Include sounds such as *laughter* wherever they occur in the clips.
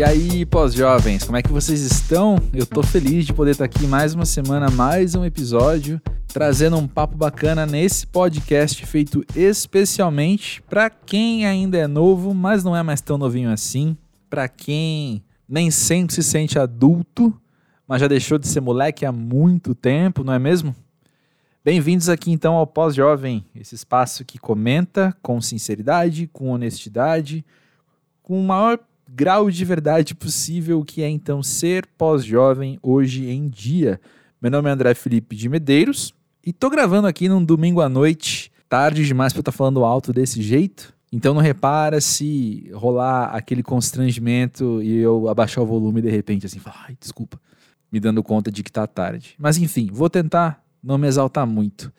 E aí, pós-jovens, como é que vocês estão? Eu tô feliz de poder estar aqui mais uma semana, mais um episódio, trazendo um papo bacana nesse podcast feito especialmente para quem ainda é novo, mas não é mais tão novinho assim, para quem nem sempre se sente adulto, mas já deixou de ser moleque há muito tempo, não é mesmo? Bem-vindos aqui então ao Pós-Jovem, esse espaço que comenta com sinceridade, com honestidade, com o maior grau de verdade possível que é então ser pós-jovem hoje em dia. Meu nome é André Felipe de Medeiros e tô gravando aqui num domingo à noite, tarde demais para estar tá falando alto desse jeito. Então não repara se rolar aquele constrangimento e eu abaixar o volume de repente assim, falar, ai, desculpa, me dando conta de que tá tarde. Mas enfim, vou tentar não me exaltar muito.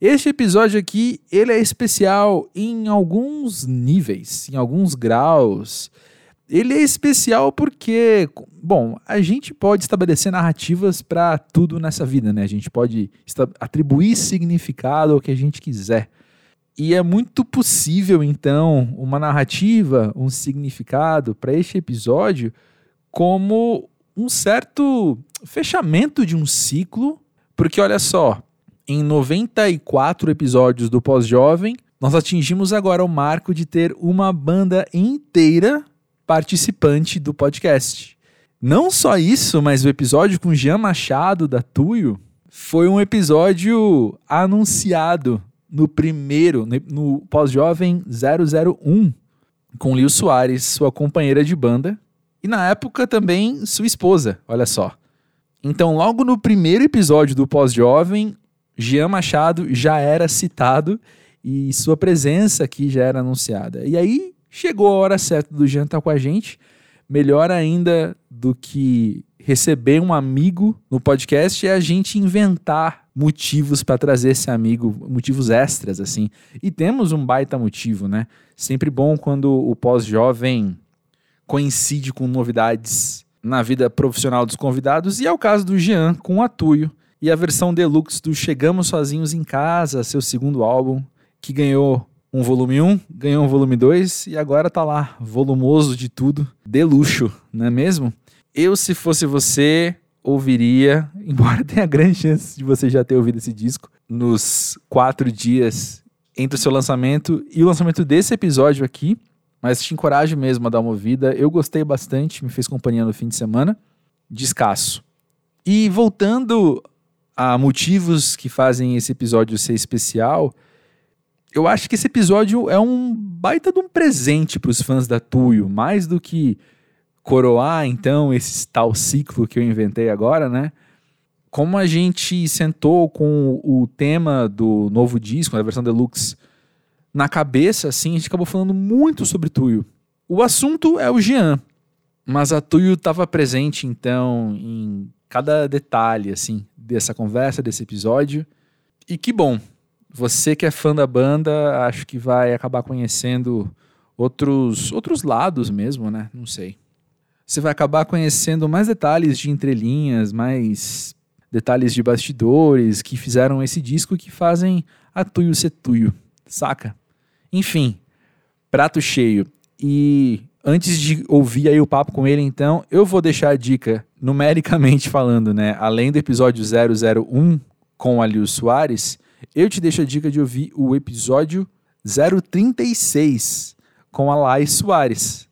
Este episódio aqui, ele é especial em alguns níveis, em alguns graus ele é especial porque, bom, a gente pode estabelecer narrativas para tudo nessa vida, né? A gente pode atribuir significado ao que a gente quiser. E é muito possível, então, uma narrativa, um significado para este episódio como um certo fechamento de um ciclo, porque olha só, em 94 episódios do Pós-Jovem, nós atingimos agora o marco de ter uma banda inteira participante do podcast. Não só isso, mas o episódio com Jean Machado da Tuyo foi um episódio anunciado no primeiro, no pós-jovem 001, com Lil Soares, sua companheira de banda, e na época também sua esposa, olha só. Então, logo no primeiro episódio do pós-jovem, Jean Machado já era citado e sua presença aqui já era anunciada. E aí Chegou a hora certa do Jean estar com a gente. Melhor ainda do que receber um amigo no podcast é a gente inventar motivos para trazer esse amigo, motivos extras, assim. E temos um baita motivo, né? Sempre bom quando o pós-jovem coincide com novidades na vida profissional dos convidados, e é o caso do Jean com o Atuio e a versão deluxe do Chegamos Sozinhos em Casa, seu segundo álbum, que ganhou um volume 1, ganhou um volume 2 e agora tá lá, volumoso de tudo, de luxo, não é mesmo? Eu, se fosse você, ouviria, *laughs* embora tenha grande chance de você já ter ouvido esse disco, nos quatro dias entre o seu lançamento e o lançamento desse episódio aqui. Mas te encorajo mesmo a dar uma ouvida. Eu gostei bastante, me fez companhia no fim de semana. Descasso. E voltando a motivos que fazem esse episódio ser especial, eu acho que esse episódio é um baita de um presente para os fãs da Tuyo, mais do que coroar então esse tal ciclo que eu inventei agora, né? Como a gente sentou com o tema do novo disco, da versão deluxe, na cabeça, assim, a gente acabou falando muito sobre Tuyo. O assunto é o Jean, mas a Tuyo estava presente então em cada detalhe, assim, dessa conversa, desse episódio. E que bom, você que é fã da banda, acho que vai acabar conhecendo outros, outros lados mesmo, né? Não sei. Você vai acabar conhecendo mais detalhes de entrelinhas, mais detalhes de bastidores que fizeram esse disco que fazem a Tuyo ser Tuyo, saca? Enfim, prato cheio. E antes de ouvir aí o papo com ele, então, eu vou deixar a dica, numericamente falando, né? Além do episódio 001 com a Lil Soares, eu te deixo a dica de ouvir o episódio 036 com a Lai Soares.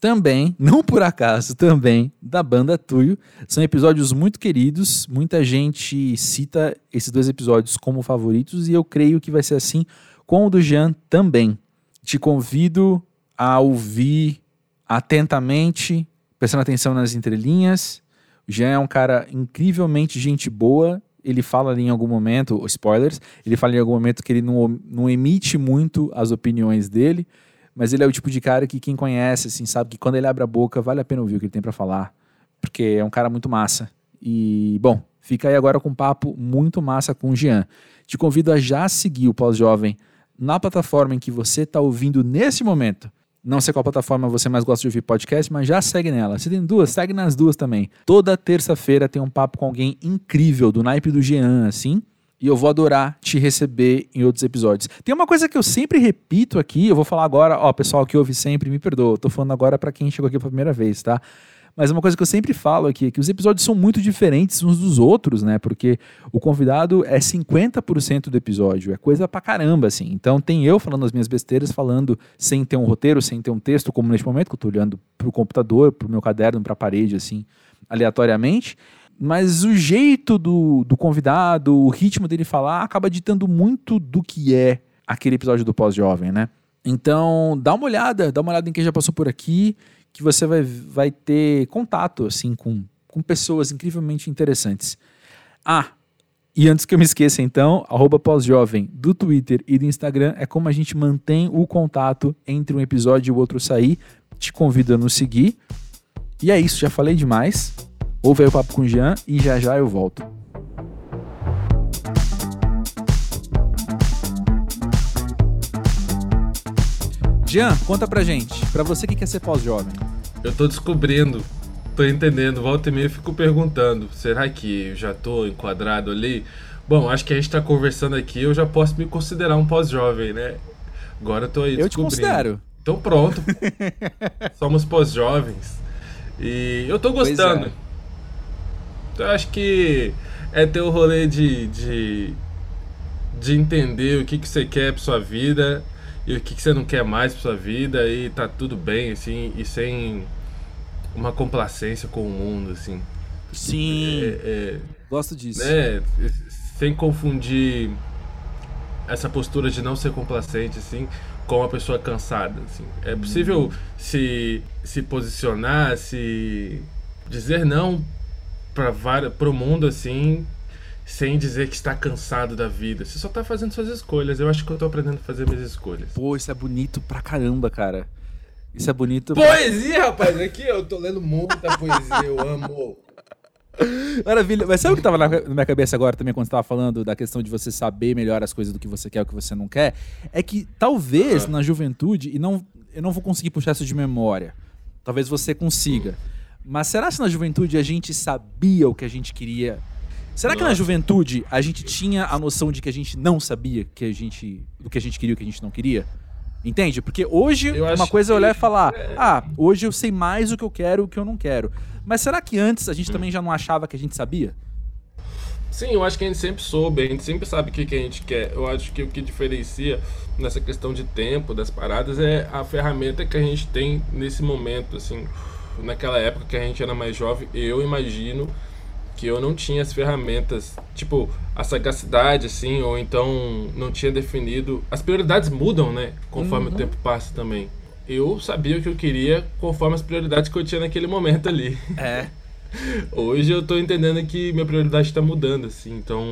Também, não por acaso, também da banda Tuyo. São episódios muito queridos. Muita gente cita esses dois episódios como favoritos e eu creio que vai ser assim com o do Jean também. Te convido a ouvir atentamente, prestando atenção nas entrelinhas. O Jean é um cara incrivelmente gente boa ele fala em algum momento, spoilers, ele fala em algum momento que ele não, não emite muito as opiniões dele, mas ele é o tipo de cara que quem conhece, assim, sabe que quando ele abre a boca, vale a pena ouvir o que ele tem para falar, porque é um cara muito massa. E, bom, fica aí agora com um papo muito massa com o Jean. Te convido a já seguir o Pós-Jovem na plataforma em que você está ouvindo nesse momento não sei qual plataforma você mais gosta de ouvir podcast, mas já segue nela. Se tem duas, segue nas duas também. Toda terça-feira tem um papo com alguém incrível, do naipe do Jean, assim. E eu vou adorar te receber em outros episódios. Tem uma coisa que eu sempre repito aqui, eu vou falar agora, ó, pessoal que ouve sempre, me perdoa, eu tô falando agora para quem chegou aqui pela primeira vez, tá? Mas uma coisa que eu sempre falo aqui é que os episódios são muito diferentes uns dos outros, né? Porque o convidado é 50% do episódio, é coisa pra caramba, assim. Então tem eu falando as minhas besteiras, falando sem ter um roteiro, sem ter um texto, como neste momento que eu tô olhando pro computador, pro meu caderno, pra parede, assim, aleatoriamente. Mas o jeito do, do convidado, o ritmo dele falar, acaba ditando muito do que é aquele episódio do Pós-Jovem, né? Então, dá uma olhada, dá uma olhada em quem já passou por aqui que você vai, vai ter contato assim com, com pessoas incrivelmente interessantes. Ah, e antes que eu me esqueça, então, arroba pós-jovem do Twitter e do Instagram é como a gente mantém o contato entre um episódio e o outro sair. Te convido a nos seguir. E é isso, já falei demais. Ouve aí o papo com o Jean e já já eu volto. Jean, conta pra gente. Pra você que quer ser pós-jovem. Eu tô descobrindo, tô entendendo. Volta e meia eu fico perguntando: será que eu já tô enquadrado ali? Bom, acho que a gente tá conversando aqui, eu já posso me considerar um pós-jovem, né? Agora eu tô aí eu descobrindo. Eu te considero. Então pronto. *laughs* Somos pós-jovens. E eu tô gostando. É. Então acho que é ter o rolê de, de, de entender o que, que você quer pra sua vida e o que, que você não quer mais pra sua vida e tá tudo bem, assim, e sem uma complacência com o mundo, assim. Sim. É, é, Gosto disso. É, sem confundir essa postura de não ser complacente, assim, com uma pessoa cansada, assim. É possível hum. se, se posicionar, se dizer não para o mundo, assim, sem dizer que está cansado da vida. Você só está fazendo suas escolhas. Eu acho que eu estou aprendendo a fazer minhas escolhas. Pô, isso é bonito pra caramba, cara. Isso é bonito. Poesia, pra... rapaz. Aqui eu tô lendo muita poesia, eu amo. Maravilha. Mas sabe o que tava na minha cabeça agora também quando você tava falando da questão de você saber melhor as coisas do que você quer e o que você não quer? É que talvez na juventude, e não, eu não vou conseguir puxar isso de memória. Talvez você consiga. Mas será que na juventude a gente sabia o que a gente queria Será que na juventude a gente tinha a noção de que a gente não sabia que a gente, do que a gente queria e o que a gente não queria? Entende? Porque hoje eu uma coisa é olhar e falar: é... ah, hoje eu sei mais o que eu quero e o que eu não quero. Mas será que antes a gente hum. também já não achava que a gente sabia? Sim, eu acho que a gente sempre soube, a gente sempre sabe o que, que a gente quer. Eu acho que o que diferencia nessa questão de tempo das paradas é a ferramenta que a gente tem nesse momento, assim. Naquela época que a gente era mais jovem, eu imagino que eu não tinha as ferramentas, tipo, a sagacidade, assim, ou então não tinha definido. As prioridades mudam, né? Conforme uhum. o tempo passa também. Eu sabia o que eu queria conforme as prioridades que eu tinha naquele momento ali. É. *laughs* Hoje eu tô entendendo que minha prioridade está mudando, assim, então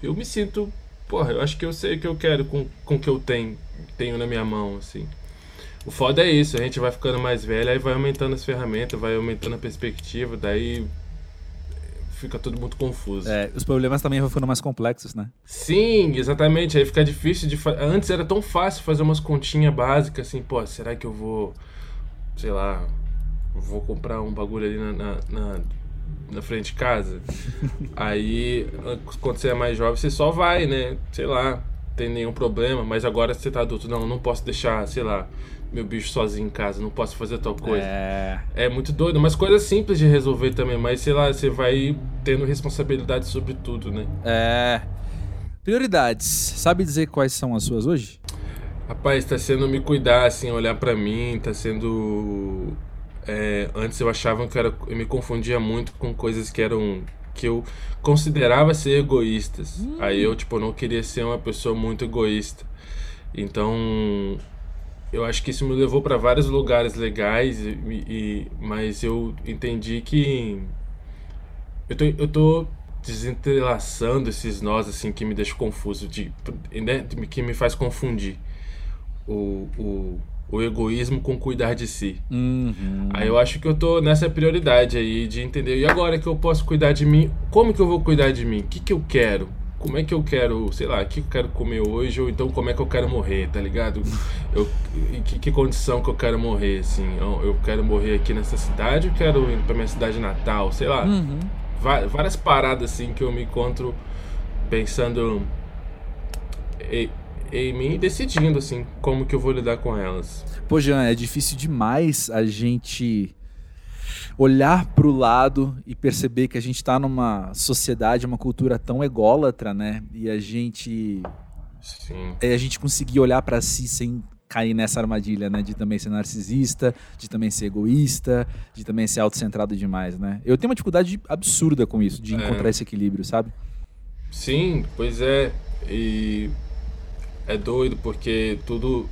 eu me sinto. Porra, eu acho que eu sei o que eu quero com, com o que eu tenho, tenho na minha mão, assim. O foda é isso, a gente vai ficando mais velho, aí vai aumentando as ferramentas, vai aumentando a perspectiva, daí fica tudo muito confuso. É, os problemas também vão ficando mais complexos, né? Sim, exatamente. Aí fica difícil de. Fa... Antes era tão fácil fazer umas continhas básicas assim, pô, será que eu vou. Sei lá. Vou comprar um bagulho ali na, na, na, na frente de casa? *laughs* Aí, quando você é mais jovem, você só vai, né? Sei lá, tem nenhum problema, mas agora você tá adulto, não, não posso deixar, sei lá, meu bicho sozinho em casa, não posso fazer tal coisa. É. É muito doido, mas coisas simples de resolver também, mas sei lá, você vai tendo responsabilidade sobre tudo, né? É. Prioridades. Sabe dizer quais são as suas hoje? Rapaz, tá sendo me cuidar, assim, olhar para mim, tá sendo. É, antes eu achava que era, eu me confundia muito com coisas que eram que eu considerava ser egoístas. Hum. Aí eu tipo não queria ser uma pessoa muito egoísta. Então eu acho que isso me levou para vários lugares legais, e, e, mas eu entendi que eu tô, eu tô desentrelaçando esses nós assim que me deixam confuso, de, né, que me faz confundir o, o, o egoísmo com cuidar de si. Uhum. Aí eu acho que eu tô nessa prioridade aí de entender, e agora que eu posso cuidar de mim, como que eu vou cuidar de mim? O que, que eu quero? Como é que eu quero, sei lá, o que eu quero comer hoje, ou então como é que eu quero morrer, tá ligado? Eu, que, que condição que eu quero morrer, assim? Eu, eu, quero morrer aqui nessa cidade, eu quero ir pra minha cidade natal, sei lá. Uhum. Várias paradas, assim, que eu me encontro pensando em, em mim e decidindo, assim, como que eu vou lidar com elas. Pô, Jean, é difícil demais a gente olhar para o lado e perceber que a gente está numa sociedade, uma cultura tão ególatra, né? E a gente Sim. é a gente conseguir olhar para si sem cair nessa armadilha, né? De também ser narcisista, de também ser egoísta, de também ser autocentrado demais, né? Eu tenho uma dificuldade absurda com isso, de É. encontrar esse equilíbrio, sabe? Sim, pois é. E é doido porque tudo.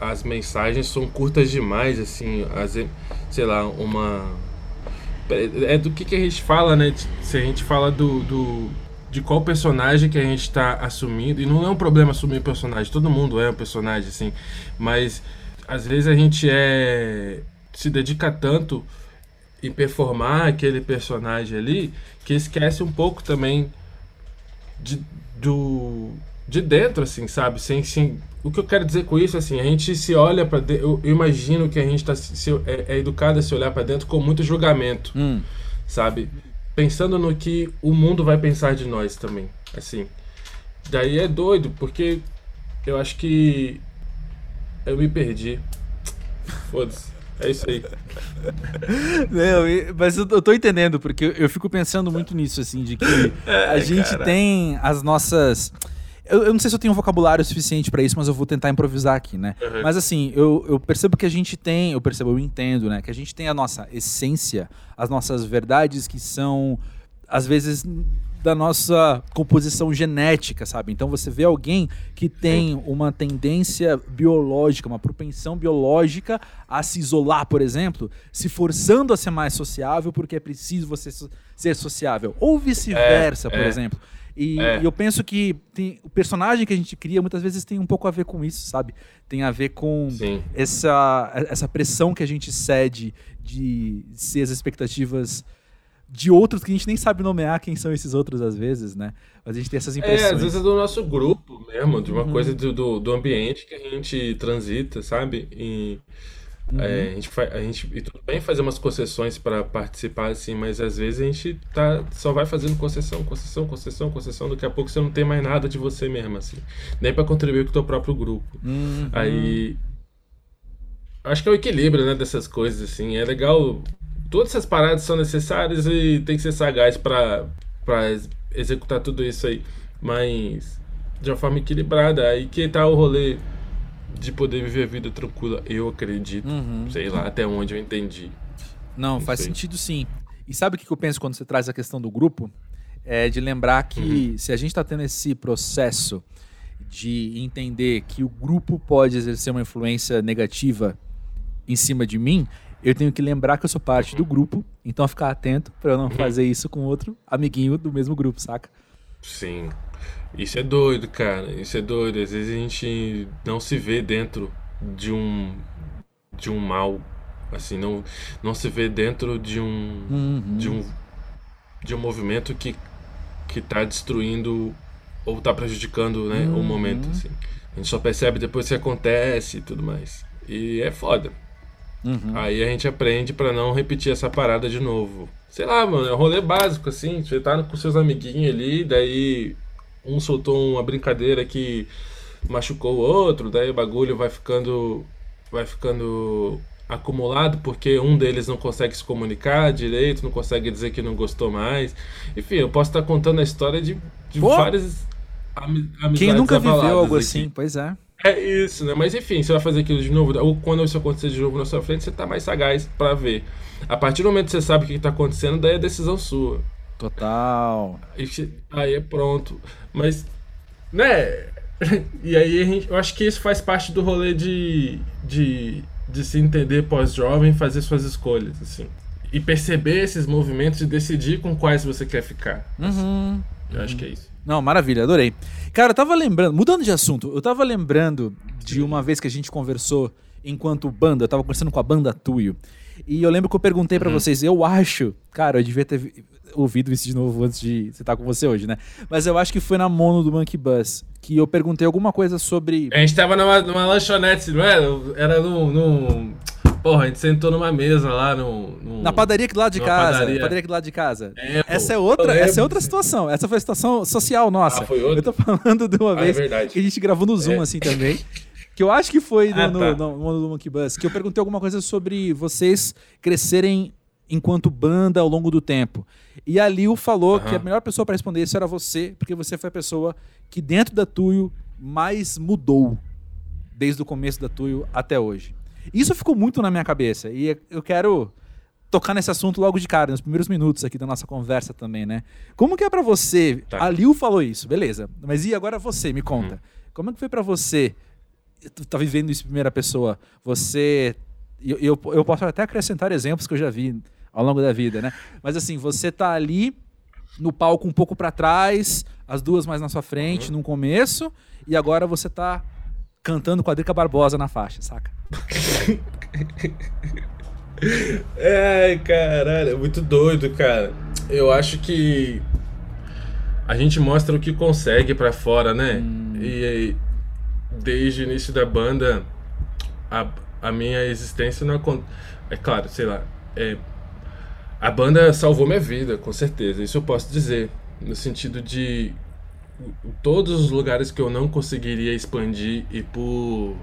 As mensagens são curtas demais, assim. As, sei lá, uma. É do que, que a gente fala, né? Se a gente fala do, do. De qual personagem que a gente está assumindo. E não é um problema assumir personagem, todo mundo é um personagem, assim. Mas às vezes a gente é. Se dedica tanto em performar aquele personagem ali que esquece um pouco também de, do, de dentro, assim, sabe? Sem, sem, o que eu quero dizer com isso, assim, a gente se olha para dentro. Eu, eu imagino que a gente tá, se, é, é educado a se olhar para dentro com muito julgamento, Hum. sabe? Pensando no que o mundo vai pensar de nós também, assim. Daí é doido, porque eu acho que eu me perdi. Foda-se. É isso aí. *laughs* Não, mas eu, eu tô entendendo, porque eu, eu fico pensando muito nisso, assim, de que *laughs* a gente cara. tem as nossas. Eu, eu não sei se eu tenho um vocabulário suficiente pra isso, mas eu vou tentar improvisar aqui, né? Uhum. Mas assim, eu, eu percebo que a gente tem, eu percebo, eu entendo, né? Que a gente tem a nossa essência, as nossas verdades que são, às vezes, da nossa composição genética, sabe? Então você vê alguém que tem uma tendência biológica, uma propensão biológica a se isolar, por exemplo, se forçando a ser mais sociável porque é preciso você ser sociável. Ou vice-versa, É, por é. exemplo. E, É. e eu penso que tem- o personagem que a gente cria muitas vezes tem um pouco a ver com isso, sabe? Tem a ver com Sim. essa, essa pressão que a gente cede de ser as expectativas de outros que a gente nem sabe nomear quem são esses outros às vezes, né? Mas a gente tem essas impressões. É, às vezes é do nosso grupo mesmo, de uma Uhum. coisa do, do, do ambiente que a gente transita, sabe? E Uhum. é, a, gente a gente. E tudo bem fazer umas concessões para participar, assim, mas às vezes a gente tá, só vai fazendo concessão, concessão, concessão, concessão. Daqui a pouco você não tem mais nada de você mesmo, assim. Nem para contribuir com o teu próprio grupo. Uhum. Aí. Acho que é o equilíbrio, né, dessas coisas, assim. É legal. Todas essas paradas são necessárias e tem que ser sagaz ex- executar tudo isso aí. Mas de uma forma equilibrada. Aí que tá o rolê de poder viver a vida tranquila, eu acredito. Uhum. Sei lá, até onde eu entendi. Não, Não faz sei. sentido sim. E sabe o que eu penso quando você traz a questão do grupo? É de lembrar que se a gente está tendo esse processo de entender que o grupo pode exercer uma influência negativa em cima de mim, eu tenho que lembrar que eu sou parte do grupo, então ficar atento para eu não fazer isso com outro amiguinho do mesmo grupo, saca? Sim. Isso é doido, cara. Isso é doido. Às vezes a gente não se vê dentro de um de um mal, assim, não não se vê dentro de um Uhum. de um de um movimento que que tá destruindo ou tá prejudicando, né, o momento, Uhum. assim. A gente só percebe depois que acontece e tudo mais. E é foda. Uhum. Aí a gente aprende pra não repetir essa parada de novo. Sei lá, mano, é um rolê básico, assim. Você tá com seus amiguinhos ali, daí um soltou uma brincadeira que machucou o outro, daí o bagulho vai ficando. Vai ficando acumulado porque um deles não consegue se comunicar direito, não consegue dizer que não gostou mais. Enfim, eu posso estar contando a história de, de Pô! várias ami- amizades Quem nunca viveu algo aqui. assim? Pois é. É isso, né? Mas enfim, você vai fazer aquilo de novo, ou quando isso acontecer de novo na sua frente, você tá mais sagaz pra ver. A partir do momento que você sabe o que tá acontecendo, daí é decisão sua. Total. Aí é pronto. Mas, né? *laughs* E aí a gente, eu acho que isso faz parte do rolê de, de, de se entender pós-jovem, fazer suas escolhas, assim. E perceber esses movimentos e decidir com quais você quer ficar. assim. Uhum. Eu acho que é isso. Não, maravilha, adorei. Cara, eu tava lembrando, mudando de assunto, eu tava lembrando de uma vez que a gente conversou enquanto banda, eu tava conversando com a banda Tuyo. E eu lembro que eu perguntei pra vocês, eu acho, cara, eu devia ter vi- ouvido isso de novo antes de estar com você hoje, né? Mas eu acho que foi na mono do Monkey Bus, que eu perguntei alguma coisa sobre. A gente tava numa, numa lanchonete, não era? Era num. num Porra, a gente sentou numa mesa lá no. no Na padaria aqui do lado de casa. Padaria. padaria aqui do lado de casa. É, essa é outra, essa é outra situação. Essa foi a situação social nossa. Ah, foi outra? Eu tô falando de uma ah, é vez é que a gente gravou no Zoom, é. assim, também. *laughs* Que eu acho que foi ah, no, tá. no, no, no Monkey Bus, que eu perguntei alguma coisa sobre vocês crescerem enquanto banda ao longo do tempo. E a Liu falou uhum. que a melhor pessoa para responder isso era você, porque você foi a pessoa que dentro da Tuyo mais mudou desde o começo da Tuyo até hoje. Isso ficou muito na minha cabeça e eu quero tocar nesse assunto logo de cara, nos primeiros minutos aqui da nossa conversa também, né? Como que é para você? Tá. A Liu falou isso, beleza. Mas e agora você, me conta. Uhum. Como é que foi para você? Tu tá vivendo isso em primeira pessoa. Você eu, eu, eu posso até acrescentar exemplos que eu já vi ao longo da vida, né? Mas assim, você tá ali no palco um pouco para trás, as duas mais na sua frente, uhum. no começo, e agora você tá cantando com a Drica Barbosa na faixa, saca? *laughs* Ai, caralho, é muito doido, cara. Eu acho que a gente mostra o que consegue para fora, né? Hum. E desde o início da banda, a, a minha existência não é, é claro, sei lá, é a banda salvou minha vida, com certeza. Isso eu posso dizer. No sentido de todos os lugares que eu não conseguiria expandir e por,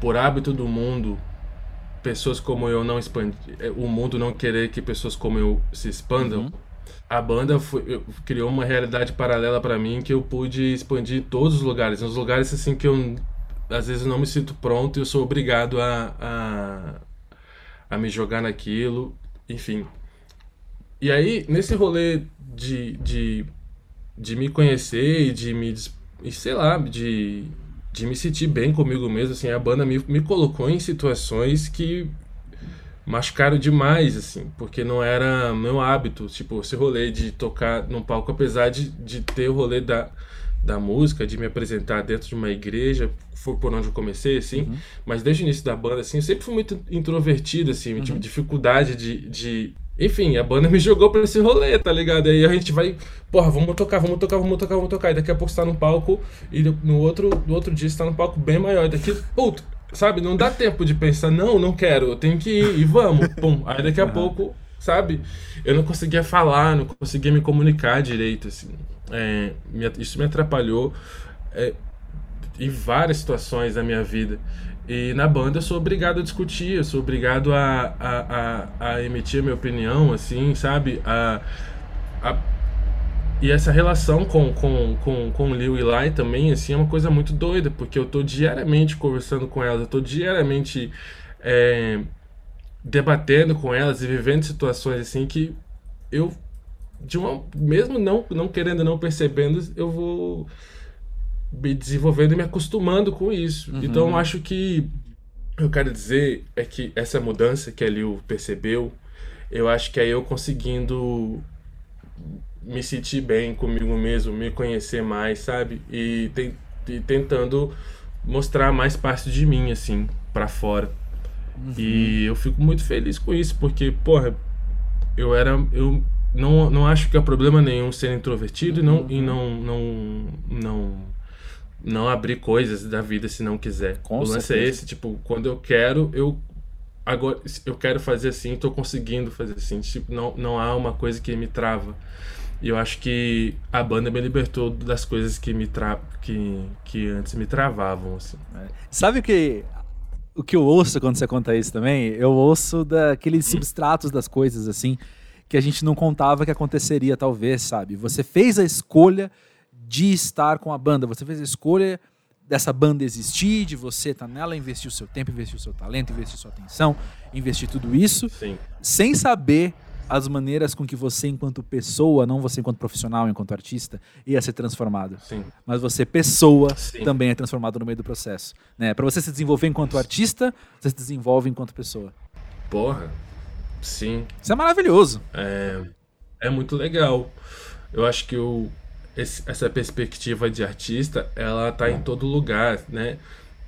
por hábito do mundo, pessoas como eu não expandir, é, o mundo não querer que pessoas como eu se expandam. Uhum. A banda foi, criou uma realidade paralela para mim que eu pude expandir em todos os lugares, nos lugares assim que eu às vezes não me sinto pronto e eu sou obrigado a, a, a me jogar naquilo, enfim. E aí, nesse rolê de, de, de me conhecer e de me. Sei lá, de, de me sentir bem comigo mesmo, assim, a banda me, me colocou em situações que machucaram demais, assim, porque não era meu hábito, tipo, esse rolê de tocar num palco, apesar de, de ter o rolê da, da música, de me apresentar dentro de uma igreja, foi por onde eu comecei, assim, uhum. mas desde o início da banda, assim, eu sempre fui muito introvertido, assim, uhum. tive dificuldade de, de enfim, a banda *laughs* me jogou pra esse rolê, tá ligado? Aí a gente vai, porra, vamos tocar, vamos tocar, vamos tocar, vamos tocar. E daqui a pouco você tá no palco e no outro, no outro dia você tá no palco bem maior. E daqui, puto, sabe? Não dá tempo de pensar, não, não quero, eu tenho que ir e vamos, *laughs* pum. Aí daqui a uhum. pouco, sabe? Eu não conseguia falar, não conseguia me comunicar direito, assim. É, me, isso me atrapalhou é, em várias situações da minha vida. E na banda eu sou obrigado a discutir, eu sou obrigado a, a, a, a emitir a minha opinião, assim, sabe? A, a, e essa relação com, com, com, com Liu e Lai também, assim, é uma coisa muito doida, porque eu tô diariamente conversando com elas, eu tô diariamente é, debatendo com elas e vivendo situações, assim, que eu, de uma, mesmo não, não querendo, não percebendo, eu vou me desenvolvendo e me acostumando com isso. Uhum. Então, acho que eu quero dizer é que essa mudança que a Liu percebeu, eu acho que é eu conseguindo me sentir bem comigo mesmo, me conhecer mais, sabe? E, e tentando mostrar mais parte de mim, assim, para fora. Uhum. E eu fico muito feliz com isso, porque, porra, eu era. Eu não, não acho que é problema nenhum ser introvertido uhum. e não, e não, não, não não abrir coisas da vida se não quiser. Com o lance certeza. é esse, tipo, quando eu quero, eu agora eu quero fazer assim, estou conseguindo fazer assim, tipo, não, não há uma coisa que me trava. E eu acho que a banda me libertou das coisas que me tra que, que antes me travavam, assim. É. Sabe o que o que eu ouço quando você conta isso também? Eu ouço daqueles substratos das coisas assim que a gente não contava que aconteceria talvez, sabe? Você fez a escolha de estar com a banda. Você fez a escolha dessa banda existir, de você estar tá nela, investir o seu tempo, investir o seu talento, investir sua atenção, investir tudo isso, Sim. sem saber as maneiras com que você, enquanto pessoa, não você enquanto profissional, enquanto artista, ia ser transformado. Sim. Mas você, pessoa, Sim. também é transformado no meio do processo. Né? Para você se desenvolver enquanto artista, você se desenvolve enquanto pessoa. Porra, sim. Isso é maravilhoso. É, é muito legal. Eu acho que o, esse, essa perspectiva de artista, ela tá em todo lugar, né?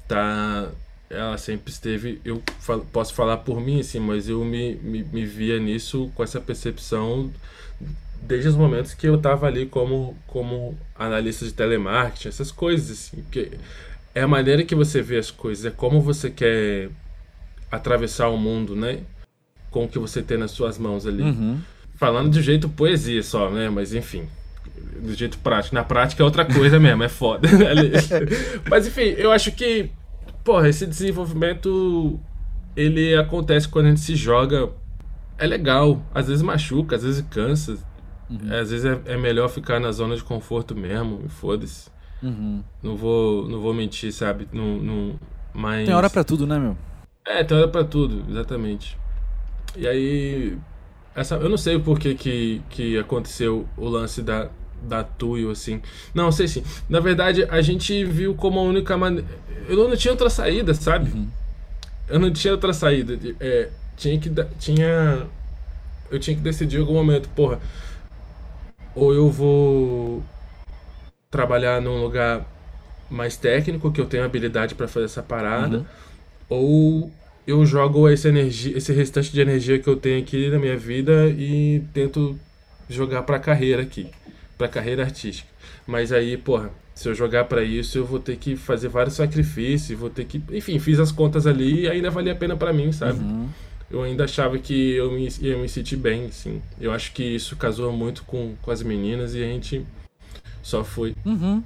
Tá, ela sempre esteve, eu falo, posso falar por mim, assim, mas eu me, me, me via nisso com essa percepção desde os momentos que eu estava ali como, como analista de telemarketing, essas coisas, assim, que é a maneira que você vê as coisas, é como você quer atravessar o mundo, né? Com o que você tem nas suas mãos ali. Uhum. Falando de jeito poesia só, né? Mas enfim. Do jeito prático. Na prática é outra coisa mesmo, é foda. *laughs* Mas enfim, eu acho que, porra, esse desenvolvimento ele acontece quando a gente se joga. É legal. Às vezes machuca, às vezes cansa. Uhum. Às vezes é, é, melhor ficar na zona de conforto mesmo. Foda-se. Uhum. Não, vou, não vou mentir, sabe? Não, não, mas... Tem hora para tudo, né, meu? É, tem hora pra tudo, exatamente. E aí. Essa, eu não sei o porquê que, que aconteceu o lance da, da Tuyo, assim. Não, sei sim. Na verdade, a gente viu como a única maneira. Eu não tinha outra saída, sabe? Uhum. Eu não tinha outra saída. É, tinha que. Tinha. Eu tinha que decidir em algum momento, porra. Ou eu vou trabalhar num lugar mais técnico, que eu tenho habilidade para fazer essa parada. Uhum ou eu jogo essa energia, esse restante de energia que eu tenho aqui na minha vida e tento jogar para carreira aqui, para carreira artística. Mas aí, porra, se eu jogar para isso, eu vou ter que fazer vários sacrifícios, vou ter que, enfim, fiz as contas ali e ainda valia a pena para mim, sabe? Uhum. Eu ainda achava que eu me, ia me sentir bem, sim. Eu acho que isso casou muito com, com as meninas e a gente só foi. Uhum.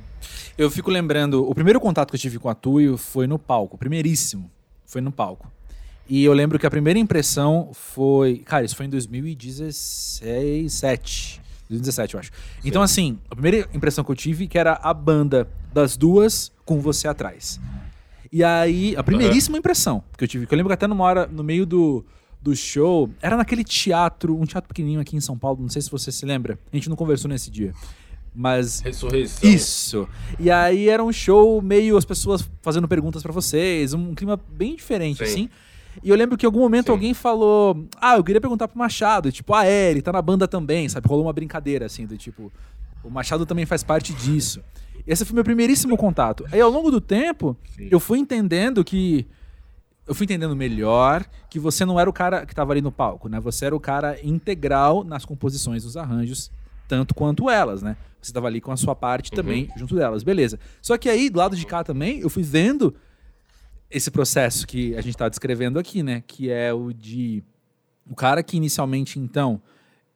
Eu fico lembrando, o primeiro contato que eu tive com a Tuyo foi no palco, primeiríssimo foi no palco. E eu lembro que a primeira impressão foi. Cara, isso foi em 2017. 2017, eu acho. Então, assim, a primeira impressão que eu tive que era a banda das duas com você atrás. E aí, a primeiríssima impressão que eu tive, que eu lembro que até numa hora, no meio do, do show, era naquele teatro, um teatro pequenininho aqui em São Paulo, não sei se você se lembra. A gente não conversou nesse dia. Mas. Ressurreição. Isso. E aí era um show meio as pessoas fazendo perguntas para vocês, um clima bem diferente, Sim. assim. E eu lembro que em algum momento Sim. alguém falou: Ah, eu queria perguntar pro Machado. Tipo, ah, é, ele tá na banda também, sabe? Rolou uma brincadeira, assim, do tipo, o Machado também faz parte disso. Esse foi meu primeiríssimo contato. Aí ao longo do tempo, Sim. eu fui entendendo que. Eu fui entendendo melhor que você não era o cara que tava ali no palco, né? Você era o cara integral nas composições dos arranjos tanto quanto elas, né? Você estava ali com a sua parte uhum. também junto delas, beleza. Só que aí, do lado de cá também, eu fui vendo esse processo que a gente está descrevendo aqui, né? Que é o de. O cara que inicialmente, então,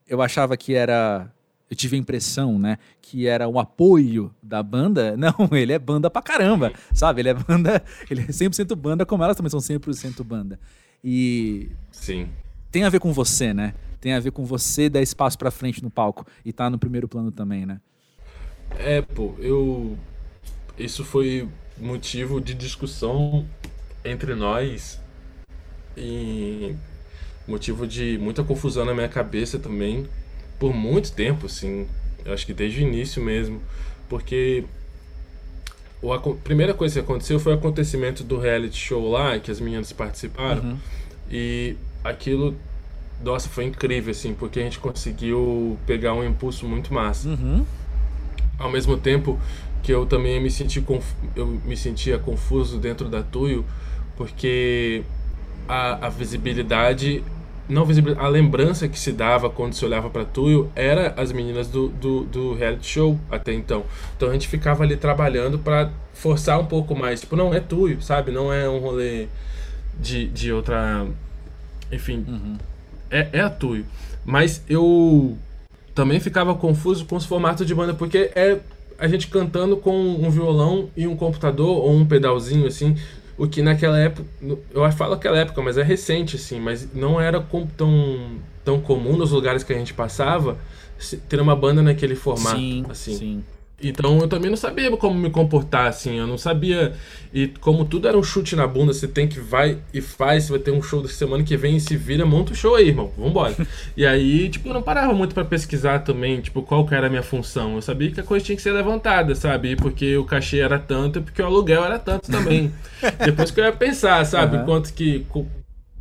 eu achava que era. Eu tive a impressão, né? Que era um apoio da banda. *laughs* Não, ele é banda pra caramba, sabe? Ele é banda. Ele é 100% banda, como elas também são 100% banda. E. Sim. Tem a ver com você, né? tem a ver com você dar espaço para frente no palco e tá no primeiro plano também, né? É, pô, eu isso foi motivo de discussão entre nós e motivo de muita confusão na minha cabeça também por muito tempo, assim. Eu acho que desde o início mesmo, porque a primeira coisa que aconteceu foi o acontecimento do reality show lá, que as meninas participaram. Uhum. E aquilo nossa, foi incrível, assim, porque a gente conseguiu pegar um impulso muito massa. Uhum. Ao mesmo tempo que eu também me senti conf... eu me sentia confuso dentro da Tuyo, porque a, a visibilidade não visibilidade, a lembrança que se dava quando se olhava para Tuyo era as meninas do, do, do, reality show até então. Então a gente ficava ali trabalhando para forçar um pouco mais. Tipo, não é Tuyo, sabe? Não é um rolê de, de outra. Enfim, uhum é, é a Tuyo. Mas eu também ficava confuso com os formatos de banda, porque é a gente cantando com um violão e um computador ou um pedalzinho assim, o que naquela época, eu falo aquela época, mas é recente assim, mas não era tão tão comum nos lugares que a gente passava ter uma banda naquele formato sim, assim. Sim. Então eu também não sabia como me comportar assim, eu não sabia. E como tudo era um chute na bunda, você tem que vai e faz, você vai ter um show da semana que vem e se vira, monta o um show aí, irmão, vambora. *laughs* e aí, tipo, eu não parava muito para pesquisar também, tipo, qual que era a minha função. Eu sabia que a coisa tinha que ser levantada, sabe? Porque o cachê era tanto, porque o aluguel era tanto também. *laughs* Depois que eu ia pensar, sabe? Uhum. Quanto que.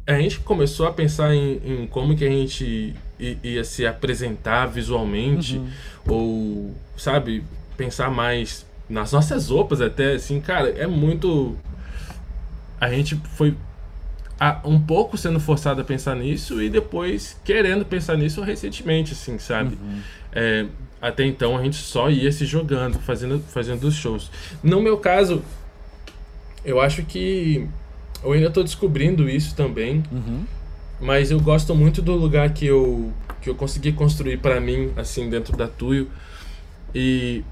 A gente começou a pensar em, em como que a gente ia se apresentar visualmente, uhum. ou, sabe, pensar mais nas nossas roupas até, assim, cara, é muito. A gente foi um pouco sendo forçado a pensar nisso e depois querendo pensar nisso recentemente, assim, sabe? Uhum. É, até então a gente só ia se jogando, fazendo, fazendo os shows. No meu caso, eu acho que eu ainda tô descobrindo isso também. Uhum. Mas eu gosto muito do lugar que eu, que eu consegui construir para mim, assim, dentro da Tuyo. E